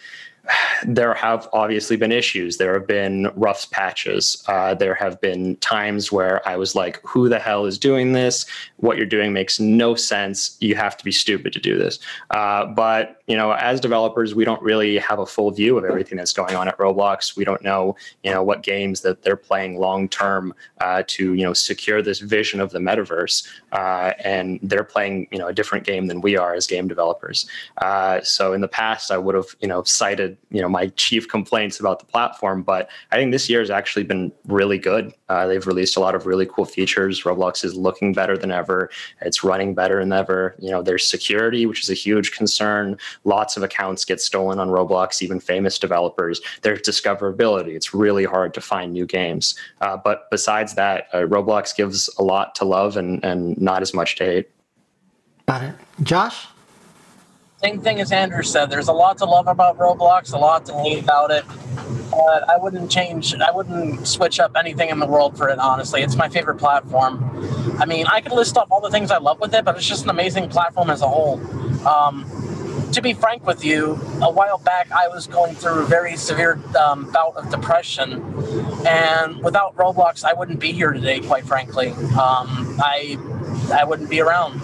there have obviously been issues. There have been rough patches. Uh, there have been times where I was like, who the hell is doing this? What you're doing makes no sense. You have to be stupid to do this. Uh, but, you know, as developers, we don't really have a full view of everything that's going on at Roblox. We don't know, you know, what games that they're playing long term uh, to, you know, secure this vision of the metaverse. Uh, and they're playing, you know, a different game than we are as game developers. Uh, so in the past, I would have, you know, cited you know my chief complaints about the platform but i think this year has actually been really good. Uh, they've released a lot of really cool features. Roblox is looking better than ever. It's running better than ever. You know there's security which is a huge concern. Lots of accounts get stolen on roblox even famous developers. There's discoverability. It's really hard to find new games. Uh, but besides that uh, roblox gives a lot to love and, and not as much to hate. Got it. Josh same thing as Andrew said. There's a lot to love about Roblox, a lot to hate about it. But I wouldn't change. I wouldn't switch up anything in the world for it. Honestly, it's my favorite platform. I mean, I could list off all the things I love with it, but it's just an amazing platform as a whole. Um, to be frank with you, a while back I was going through a very severe um, bout of depression, and without Roblox, I wouldn't be here today. Quite frankly, um, I I wouldn't be around.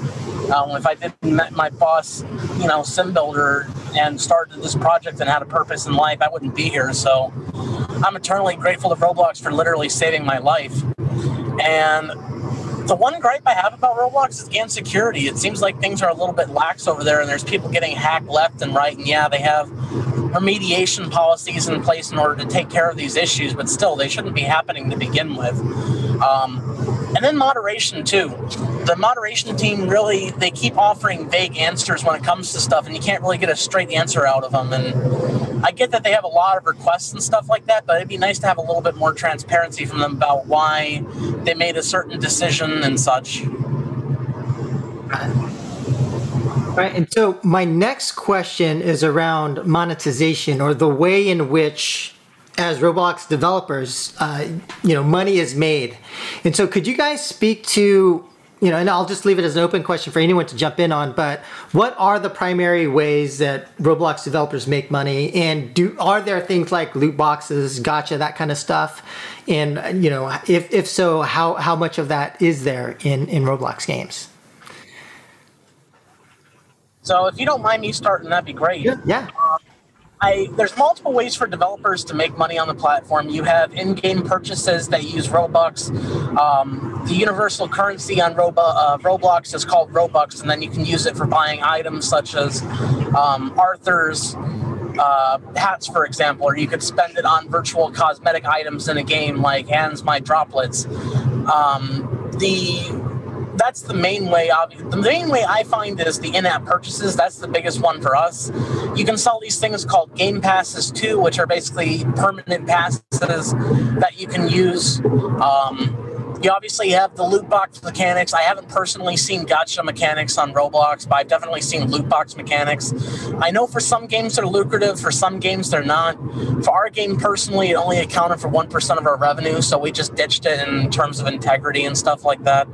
Um, if I didn't met my boss, you know, sim builder and started this project and had a purpose in life, I wouldn't be here. So I'm eternally grateful to Roblox for literally saving my life. And the one gripe I have about Roblox is again security. It seems like things are a little bit lax over there, and there's people getting hacked left and right. And yeah, they have remediation policies in place in order to take care of these issues, but still, they shouldn't be happening to begin with. Um, and then moderation too. The moderation team really they keep offering vague answers when it comes to stuff, and you can't really get a straight answer out of them. And I get that they have a lot of requests and stuff like that, but it'd be nice to have a little bit more transparency from them about why they made a certain decision and such. Right, and so my next question is around monetization or the way in which as Roblox developers, uh, you know, money is made. And so could you guys speak to, you know, and I'll just leave it as an open question for anyone to jump in on, but what are the primary ways that Roblox developers make money? And do are there things like loot boxes, gacha, that kind of stuff? And, you know, if, if so, how, how much of that is there in, in Roblox games? So if you don't mind me starting, that'd be great. Yeah. yeah. Um, I, there's multiple ways for developers to make money on the platform. You have in-game purchases that use Robux. Um, the universal currency on Robo, uh, Roblox is called Robux, and then you can use it for buying items such as um, Arthur's uh, hats, for example, or you could spend it on virtual cosmetic items in a game like Hands My Droplets. Um, the that's the main way. Obviously, The main way I find is the in-app purchases. That's the biggest one for us. You can sell these things called game passes too, which are basically permanent passes that you can use. Um, you obviously have the loot box mechanics. I haven't personally seen gacha mechanics on Roblox, but I've definitely seen loot box mechanics. I know for some games they're lucrative, for some games they're not. For our game personally, it only accounted for 1% of our revenue, so we just ditched it in terms of integrity and stuff like that.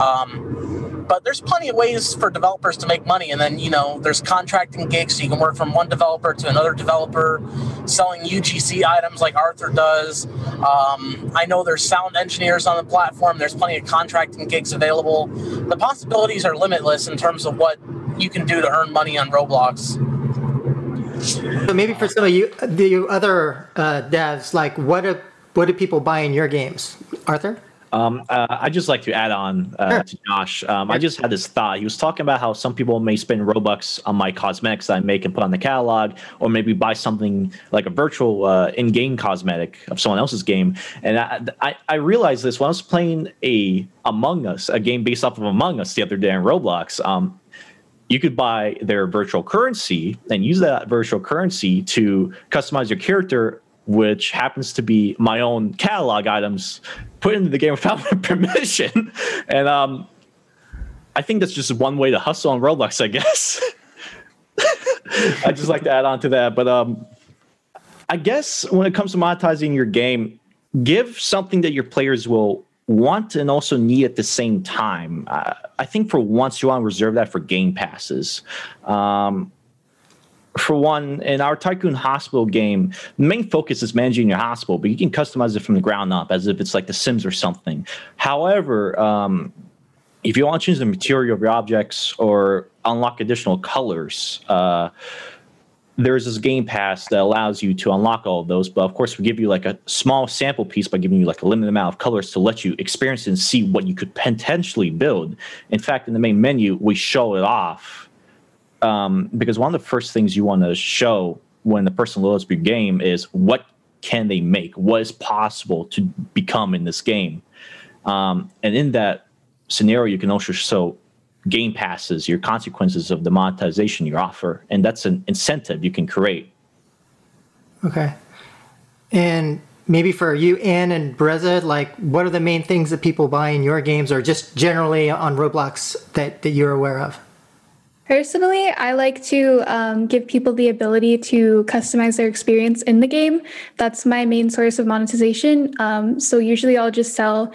Um, but there's plenty of ways for developers to make money. And then, you know, there's contracting gigs. So you can work from one developer to another developer, selling UGC items like Arthur does. Um, I know there's sound engineers on the platform. There's plenty of contracting gigs available. The possibilities are limitless in terms of what you can do to earn money on Roblox. So maybe for some of you, the other uh, devs, like what do what do people buy in your games, Arthur? Um, uh, I just like to add on uh, sure. to Josh. Um, I just had this thought. He was talking about how some people may spend Robux on my cosmetics that I make and put on the catalog, or maybe buy something like a virtual uh, in-game cosmetic of someone else's game. And I, I, I, realized this when I was playing a Among Us, a game based off of Among Us the other day in Roblox. Um, you could buy their virtual currency and use that virtual currency to customize your character which happens to be my own catalog items put into the game without my permission. And um, I think that's just one way to hustle on Roblox, I guess. I just like to add on to that. But um, I guess when it comes to monetizing your game, give something that your players will want and also need at the same time. Uh, I think for once you want to reserve that for game passes. Um, for one, in our Tycoon Hospital game, the main focus is managing your hospital, but you can customize it from the ground up as if it's like The Sims or something. However, um, if you want to change the material of your objects or unlock additional colors, uh, there's this game pass that allows you to unlock all of those but of course we give you like a small sample piece by giving you like a limited amount of colors to let you experience and see what you could potentially build in fact in the main menu we show it off um, because one of the first things you want to show when the person loads up your game is what can they make what is possible to become in this game um, and in that scenario you can also show game passes, your consequences of the monetization you offer, and that's an incentive you can create. Okay, and maybe for you, Anne and Breza, like what are the main things that people buy in your games, or just generally on Roblox that that you're aware of? Personally, I like to um, give people the ability to customize their experience in the game. That's my main source of monetization. Um, so usually I'll just sell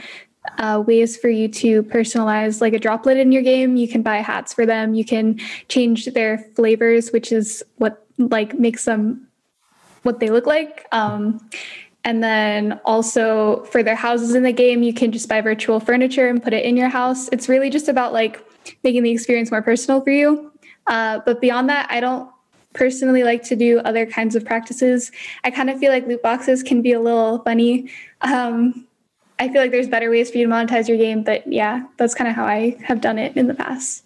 uh, ways for you to personalize like a droplet in your game. You can buy hats for them. You can change their flavors, which is what like makes them what they look like. Um, and then also for their houses in the game, you can just buy virtual furniture and put it in your house. It's really just about like making the experience more personal for you. Uh, but beyond that, I don't personally like to do other kinds of practices. I kind of feel like loot boxes can be a little funny. Um, I feel like there's better ways for you to monetize your game, but yeah, that's kind of how I have done it in the past.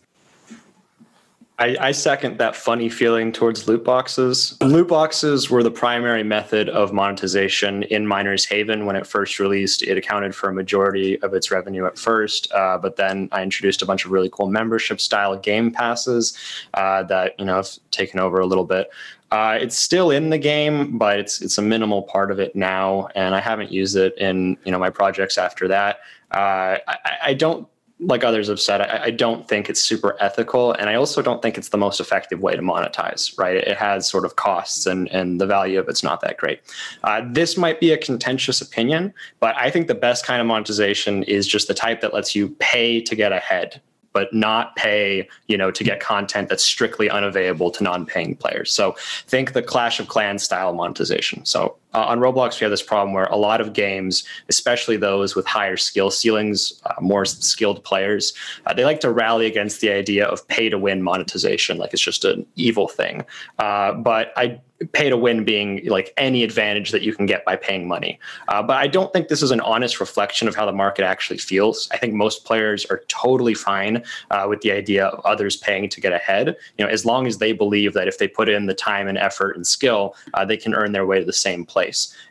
I, I, second that funny feeling towards loot boxes. Loot boxes were the primary method of monetization in Miners Haven when it first released. It accounted for a majority of its revenue at first, uh, but then I introduced a bunch of really cool membership style game passes uh, that you know have taken over a little bit. Uh, it's still in the game, but it's it's a minimal part of it now, and I haven't used it in you know my projects after that. Uh, I, I, don't like others have said. I, I, don't think it's super ethical, and I also don't think it's the most effective way to monetize. Right? It has sort of costs, and and the value of it's not that great. Uh, this might be a contentious opinion, but I think the best kind of monetization is just the type that lets you pay to get ahead but not pay, you know, to get content that's strictly unavailable to non-paying players. So think the Clash of Clans style monetization. So uh, on Roblox, we have this problem where a lot of games, especially those with higher skill ceilings, uh, more skilled players, uh, they like to rally against the idea of pay to win monetization, like it's just an evil thing. Uh, but I pay to win being like any advantage that you can get by paying money. Uh, but I don't think this is an honest reflection of how the market actually feels. I think most players are totally fine uh, with the idea of others paying to get ahead. You know, as long as they believe that if they put in the time and effort and skill, uh, they can earn their way to the same place.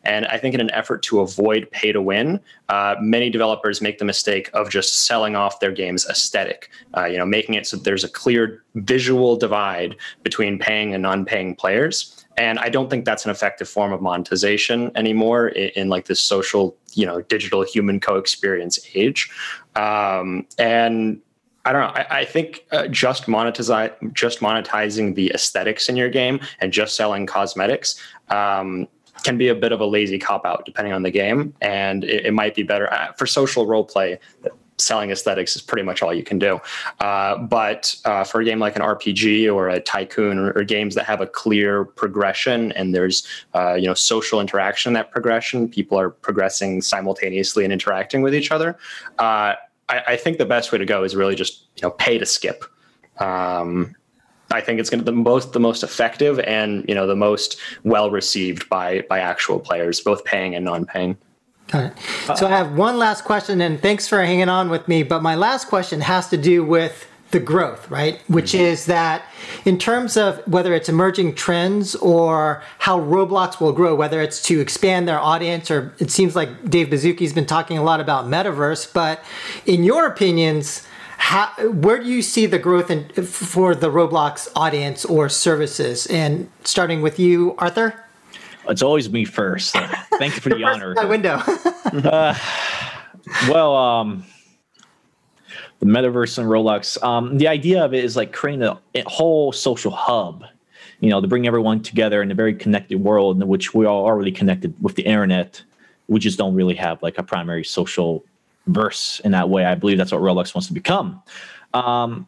And I think in an effort to avoid pay to win, uh, many developers make the mistake of just selling off their game's aesthetic. Uh, you know, making it so there's a clear visual divide between paying and non-paying players and i don't think that's an effective form of monetization anymore in, in like this social you know digital human co-experience age um, and I don't know. I, I think uh, just monetize, just monetizing the aesthetics in your game and just selling cosmetics um, can be a bit of a lazy cop out, depending on the game. And it, it might be better uh, for social role play selling aesthetics is pretty much all you can do. Uh, but uh, for a game like an RPG or a tycoon or, or games that have a clear progression and there's uh, you know social interaction in that progression, people are progressing simultaneously and interacting with each other. Uh, I, I, think the best way to go is really just you know pay to skip. Um, I think it's going to be the most the most effective and you know the most well received by by actual players, both paying and non-paying. Got it. So I have one last question, and thanks for hanging on with me. But my last question has to do with the growth, right? Which mm-hmm. is that in terms of whether it's emerging trends or how Roblox will grow, whether it's to expand their audience or it seems like Dave Baszucki's been talking a lot about metaverse. But in your opinions, how, where do you see the growth in, for the Roblox audience or services? And starting with you, Arthur? It's always me first. Thank you for the honor. My window. uh, well, um, the metaverse and Roblox. Um, the idea of it is like creating a, a, whole social hub, you know, to bring everyone together in a very connected world in which we are already connected with the internet. We just don't really have like a primary social verse in that way. I believe that's what Roblox wants to become. Um,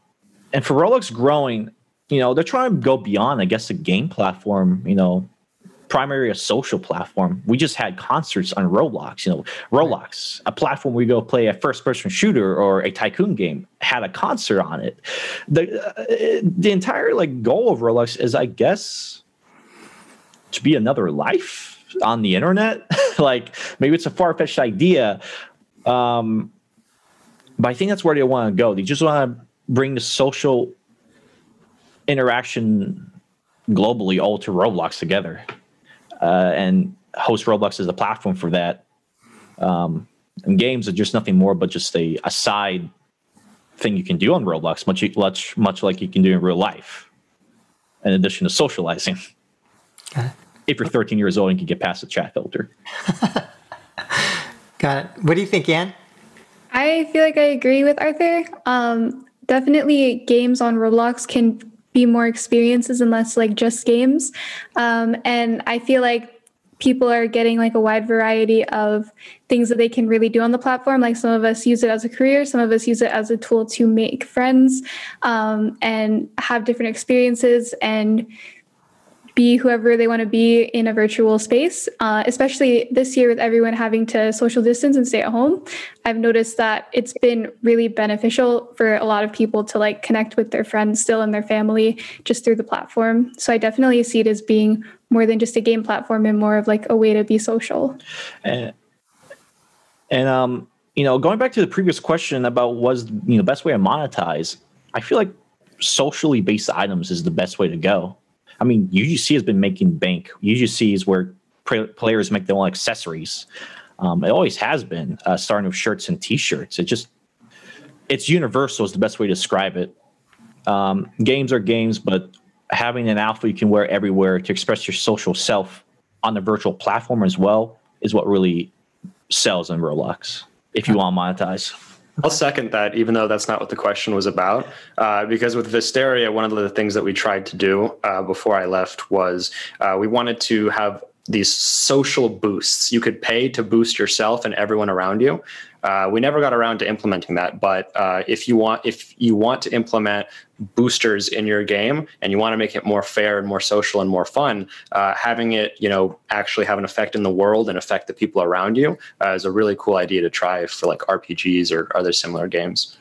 and for Roblox growing, you know, they're trying to go beyond, I guess, a game platform, you know, primarily a social platform. We just had concerts on Roblox. You know, Roblox, a platform where you go play a first-person shooter or a tycoon game, had a concert on it. The uh, the entire like goal of Roblox is, I guess, to be another life on the internet. like maybe it's a far-fetched idea, um, but I think that's where they want to go. They just want to bring the social interaction globally all to Roblox together uh, and host Roblox as a platform for that. Um, and games are just nothing more but just a, a side thing you can do on Roblox, much much much like you can do in real life, in addition to socializing. If you're 13 years old and can get past the chat filter. Got it. What do you think, Anne? I feel like I agree with Arthur. Um, definitely, games on Roblox can be more experiences and less like just games. Um, and I feel like people are getting like a wide variety of things that they can really do on the platform. Like some of us use it as a career, some of us use it as a tool to make friends um, and have different experiences and be whoever they want to be in a virtual space, uh, especially this year with everyone having to social distance and stay at home. I've noticed that it's been really beneficial for a lot of people to like connect with their friends still and their family just through the platform. So I definitely see it as being more than just a game platform and more of like a way to be social. And, and um, you know, going back to the previous question about was you know best way to monetize, I feel like socially based items is the best way to go I mean, UGC has been making bank. UGC is where players make their own accessories. Um, it always has been, uh, starting with shirts and T-shirts. It just it's universal is the best way to describe it. Um, games are games, but having an alpha you can wear everywhere to express your social self on the virtual platform as well is what really sells in Roblox. If you want to monetize. I'll second that, even though that's not what the question was about. Uh, because with Vesteria, one of the things that we tried to do uh, before I left was uh, we wanted to have these social boosts. You could pay to boost yourself and everyone around you. Uh, we never got around to implementing that, but uh, if you want, if you want to implement boosters in your game and you want to make it more fair and more social and more fun, uh, having it, you know, actually have an effect in the world and affect the people around you uh, is a really cool idea to try for like RPGs or other similar games.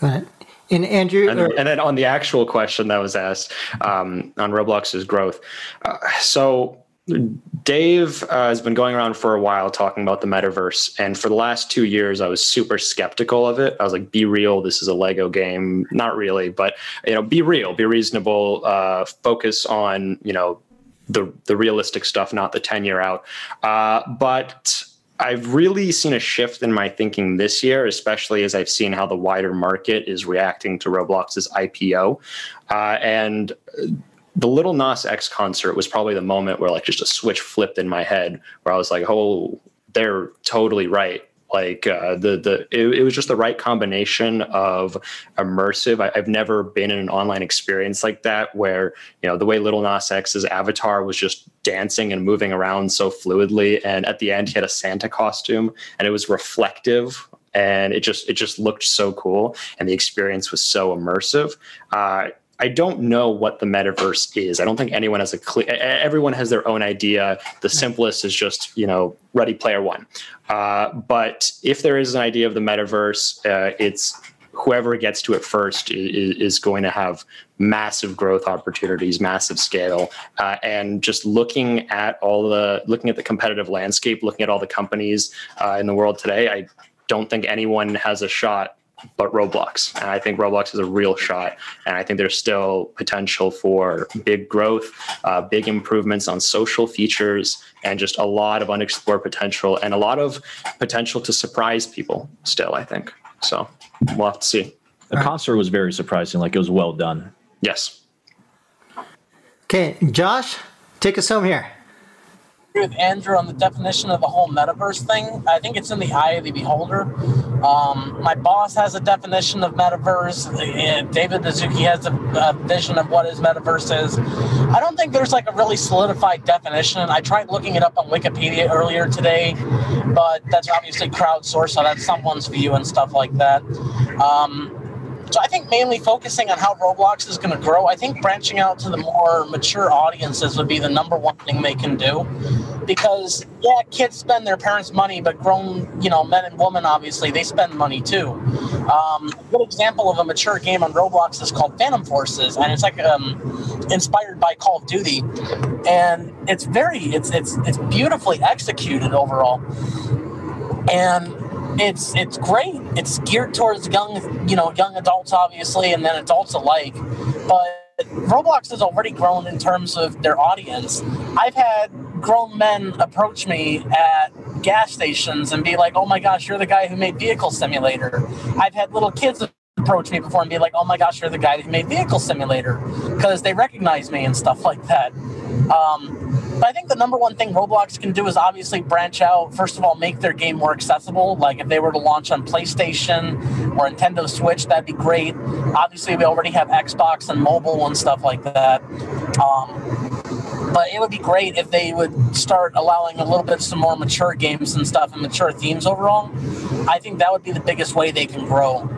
Right. And Andrew, and, or- and, then on the actual question that was asked um, on Roblox's growth, uh, so Dave uh, has been going around for a while talking about the metaverse. And for the last two years, I was super skeptical of it. I was like, be real. This is a Lego game. Not really, but, you know, be real, be reasonable, uh, focus on, you know, the, the realistic stuff, not the 10 year out. Uh, but I've really seen a shift in my thinking this year, especially as I've seen how the wider market is reacting to Roblox's IPO. Uh, and the Lil Nas X concert was probably the moment where like just a switch flipped in my head where I was like, oh, they're totally right. Like uh, the the it, it, was just the right combination of immersive. I, have never been in an online experience like that where you know the way Lil Nas X's avatar was just dancing and moving around so fluidly, and at the end he had a Santa costume and it was reflective and it just it just looked so cool and the experience was so immersive uh, I don't know what the metaverse is. I don't think anyone has a clear. Everyone has their own idea. The simplest is just you know Ready Player One. Uh, but if there is an idea of the metaverse, uh, it's whoever gets to it first is, is, going to have massive growth opportunities, massive scale, uh, and just looking at all the looking at the competitive landscape, looking at all the companies uh, in the world today, I don't think anyone has a shot but Roblox. And I think Roblox is a real shot. And I think there's still potential for big growth, uh, big improvements on social features, and just a lot of unexplored potential and a lot of potential to surprise people still, I think. So we'll have to see. The concert was very surprising. Like it was well done. Yes. Okay, Josh, take us home here. With Andrew on the definition of the whole metaverse thing. I think it's in the eye of the beholder. Um, my boss has a definition of metaverse. David Baszucki has a, a, vision of what his metaverse is. I don't think there's like a really solidified definition. I tried looking it up on Wikipedia earlier today, but that's obviously crowdsourced, so that's someone's view and stuff like that. Um, so I think mainly focusing on how Roblox is going to grow. I think branching out to the more mature audiences would be the number one thing they can do. Because yeah, kids spend their parents' money, but grown, you know, men and women obviously they spend money too. Um, a good example of a mature game on Roblox is called Phantom Forces, and it's like um, inspired by Call of Duty, and it's very it's it's it's beautifully executed overall, and it's it's great. It's geared towards young, you know, young adults obviously, and then adults alike. But Roblox has already grown in terms of their audience. I've had grown men approach me at gas stations and be like, "Oh my gosh, you're the guy who made Vehicle Simulator." I've had little kids approach me before and be like, "Oh my gosh, you're the guy who made Vehicle Simulator," because they recognize me and stuff like that. Um, but I think the number one thing Roblox can do is obviously branch out. First of all, make their game more accessible. Like if they were to launch on PlayStation or Nintendo Switch, that'd be great. Obviously, we already have Xbox and mobile and stuff like that. Um, but it would be great if they would start allowing a little bit some more mature games and stuff and mature themes overall. I think that would be the biggest way they can grow.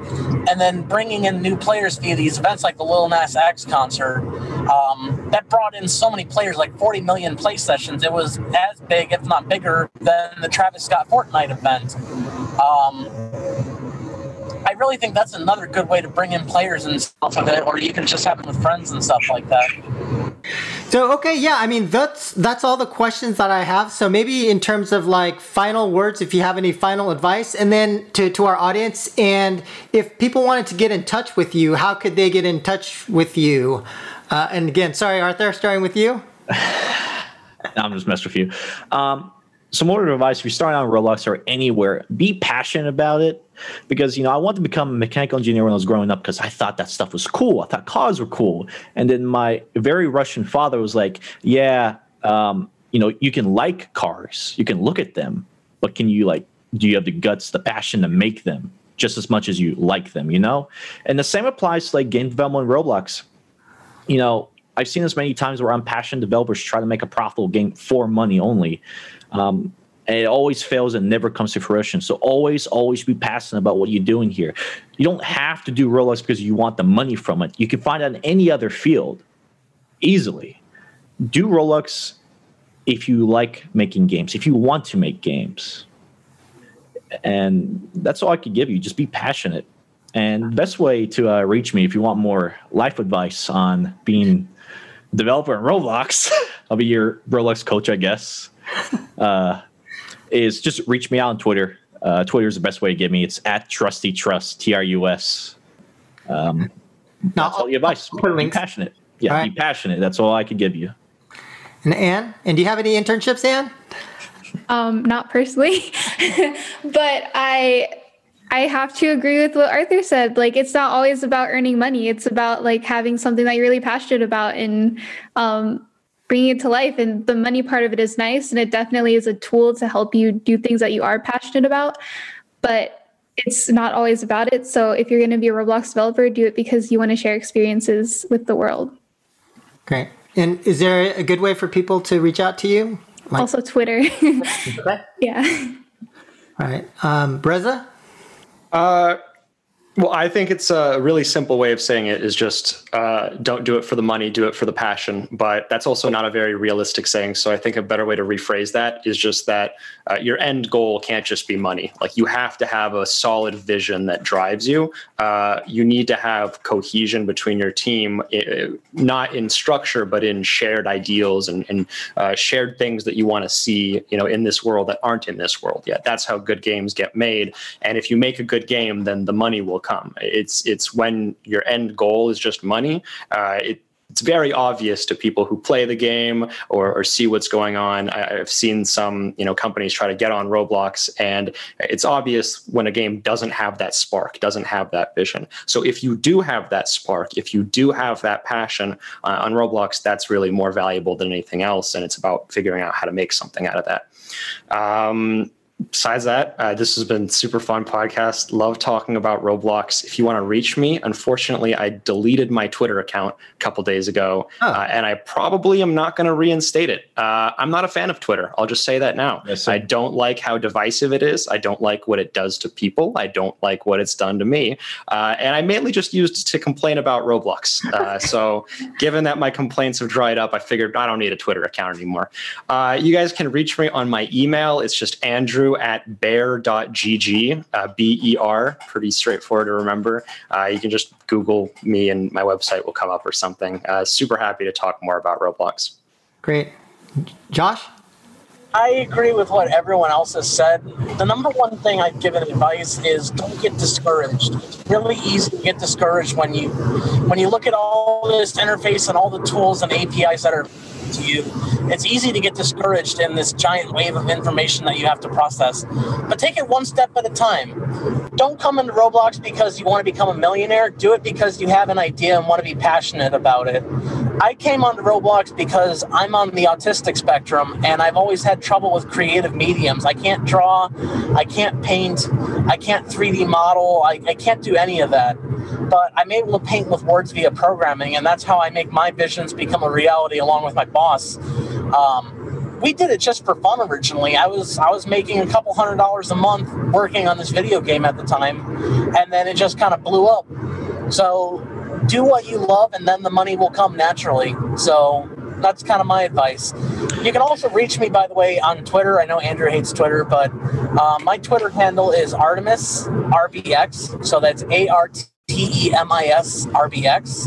And then bringing in new players via these events like the Lil Nas X concert, um, that brought in so many players, like 40 million play sessions. It was as big, if not bigger, than the Travis Scott Fortnite event. Um, I really think that's another good way to bring in players and stuff of it, or you can just have them with friends and stuff like that. So okay, yeah, I mean that's that's all the questions that I have. So maybe in terms of like final words, if you have any final advice, and then to to our audience, and if people wanted to get in touch with you, how could they get in touch with you? Uh, and again, sorry, Arthur, starting with you. I'm just messing with you. Um, some more advice if you're starting on Roblox or anywhere, be passionate about it because you know I wanted to become a mechanical engineer when I was growing up because I thought that stuff was cool. I thought cars were cool, and then my very Russian father was like, "Yeah, um, you know, you can like cars, you can look at them, but can you like, do you have the guts, the passion to make them just as much as you like them? You know?" And the same applies to like game development Roblox. You know, I've seen this many times where unpassionate developers try to make a profitable game for money only. Um, and it always fails and never comes to fruition. So always, always be passionate about what you're doing here. You don't have to do Roblox because you want the money from it. You can find it in any other field easily. Do Roblox if you like making games, if you want to make games. And that's all I could give you. Just be passionate. And best way to uh, reach me if you want more life advice on being developer in Roblox, I'll be your Roblox coach, I guess. Uh, is just reach me out on Twitter. Uh, Twitter is the best way to get me. It's at Trusty Trust T R U S. Um, that's all the advice. Be passionate. Yeah, right. be passionate. That's all I could give you. And Anne, and do you have any internships, Anne? Um, not personally, but I I have to agree with what Arthur said. Like, it's not always about earning money. It's about like having something that you're really passionate about and um, bringing it to life. And the money part of it is nice, and it definitely is a tool to help you do things that you are passionate about. But it's not always about it. So if you're going to be a Roblox developer, do it because you want to share experiences with the world. Great. And is there a good way for people to reach out to you? Like- also Twitter. okay. Yeah. All right. Um, Bereza? Uh, well, I think it's a really simple way of saying it is just uh, don't do it for the money, do it for the passion. But that's also not a very realistic saying. So I think a better way to rephrase that is just that uh, your end goal can't just be money. Like you have to have a solid vision that drives you. Uh, you need to have cohesion between your team, not in structure, but in shared ideals and, and uh, shared things that you want to see, you know, in this world that aren't in this world yet. That's how good games get made. And if you make a good game, then the money will come. It's it's when your end goal is just money. Uh, it it's very obvious to people who play the game or, or see what's going on. I, have seen some you know companies try to get on Roblox, and it's obvious when a game doesn't have that spark, doesn't have that vision. So if you do have that spark, if you do have that passion uh, on Roblox, that's really more valuable than anything else, and it's about figuring out how to make something out of that. Um, besides that, uh, this has been super fun podcast. Love talking about Roblox. If you want to reach me, unfortunately, I deleted my Twitter account a couple days ago, huh. uh, and I probably am not going to reinstate it. Uh, I'm not a fan of Twitter. I'll just say that now. Yes, I don't like how divisive it is. I don't like what it does to people. I don't like what it's done to me. Uh, and I mainly just used to complain about Roblox. Uh, so, given that my complaints have dried up, I figured I don't need a Twitter account anymore. Uh, you guys can reach me on my email. It's just Andrew at bear.gg, uh, B E R, pretty straightforward to remember. Uh, you can just Google me and my website will come up or something. Uh, super happy to talk more about Roblox. Great. Josh? I agree with what everyone else has said. The number one thing I've given advice is don't get discouraged. It's really easy to get discouraged when you when you look at all this interface and all the tools and APIs that are to you, it's easy to get discouraged in this giant wave of information that you have to process. But take it one step at a time. Don't come into Roblox because you want to become a millionaire. Do it because you have an idea and want to be passionate about it. I came onto Roblox because I'm on the autistic spectrum and I've always had trouble with creative mediums. I can't draw, I can't paint, I can't 3D model, I, I can't do any of that but I'm able to paint with words via programming, and that's how I make my visions become a reality along with my boss. Um, we did it just for fun originally. I was I was making a couple hundred dollars a month working on this video game at the time, and then it just kind of blew up. So do what you love, and then the money will come naturally. So that's kind of my advice. You can also reach me, by the way, on Twitter. I know Andrew hates Twitter, but uh, my Twitter handle is Artemis RBX. So that's A R T T E M I S R B X.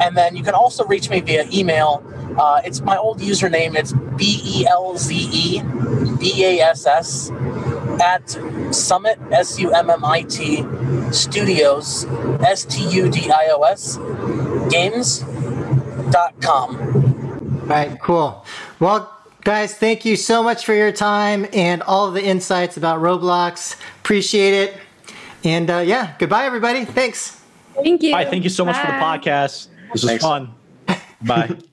And then you can also reach me via email. Uh, it's my old username. It's B E L Z E B A S S at Summit, S U M M I T, Studios, S T U D I O S, games.com. All right, cool. Well, guys, thank you so much for your time and all of the insights about Roblox. Appreciate it. And uh, yeah, goodbye, everybody. Thanks. Thank you. Bye. Thank you so much Bye. for the podcast. This was Thanks. fun. Bye.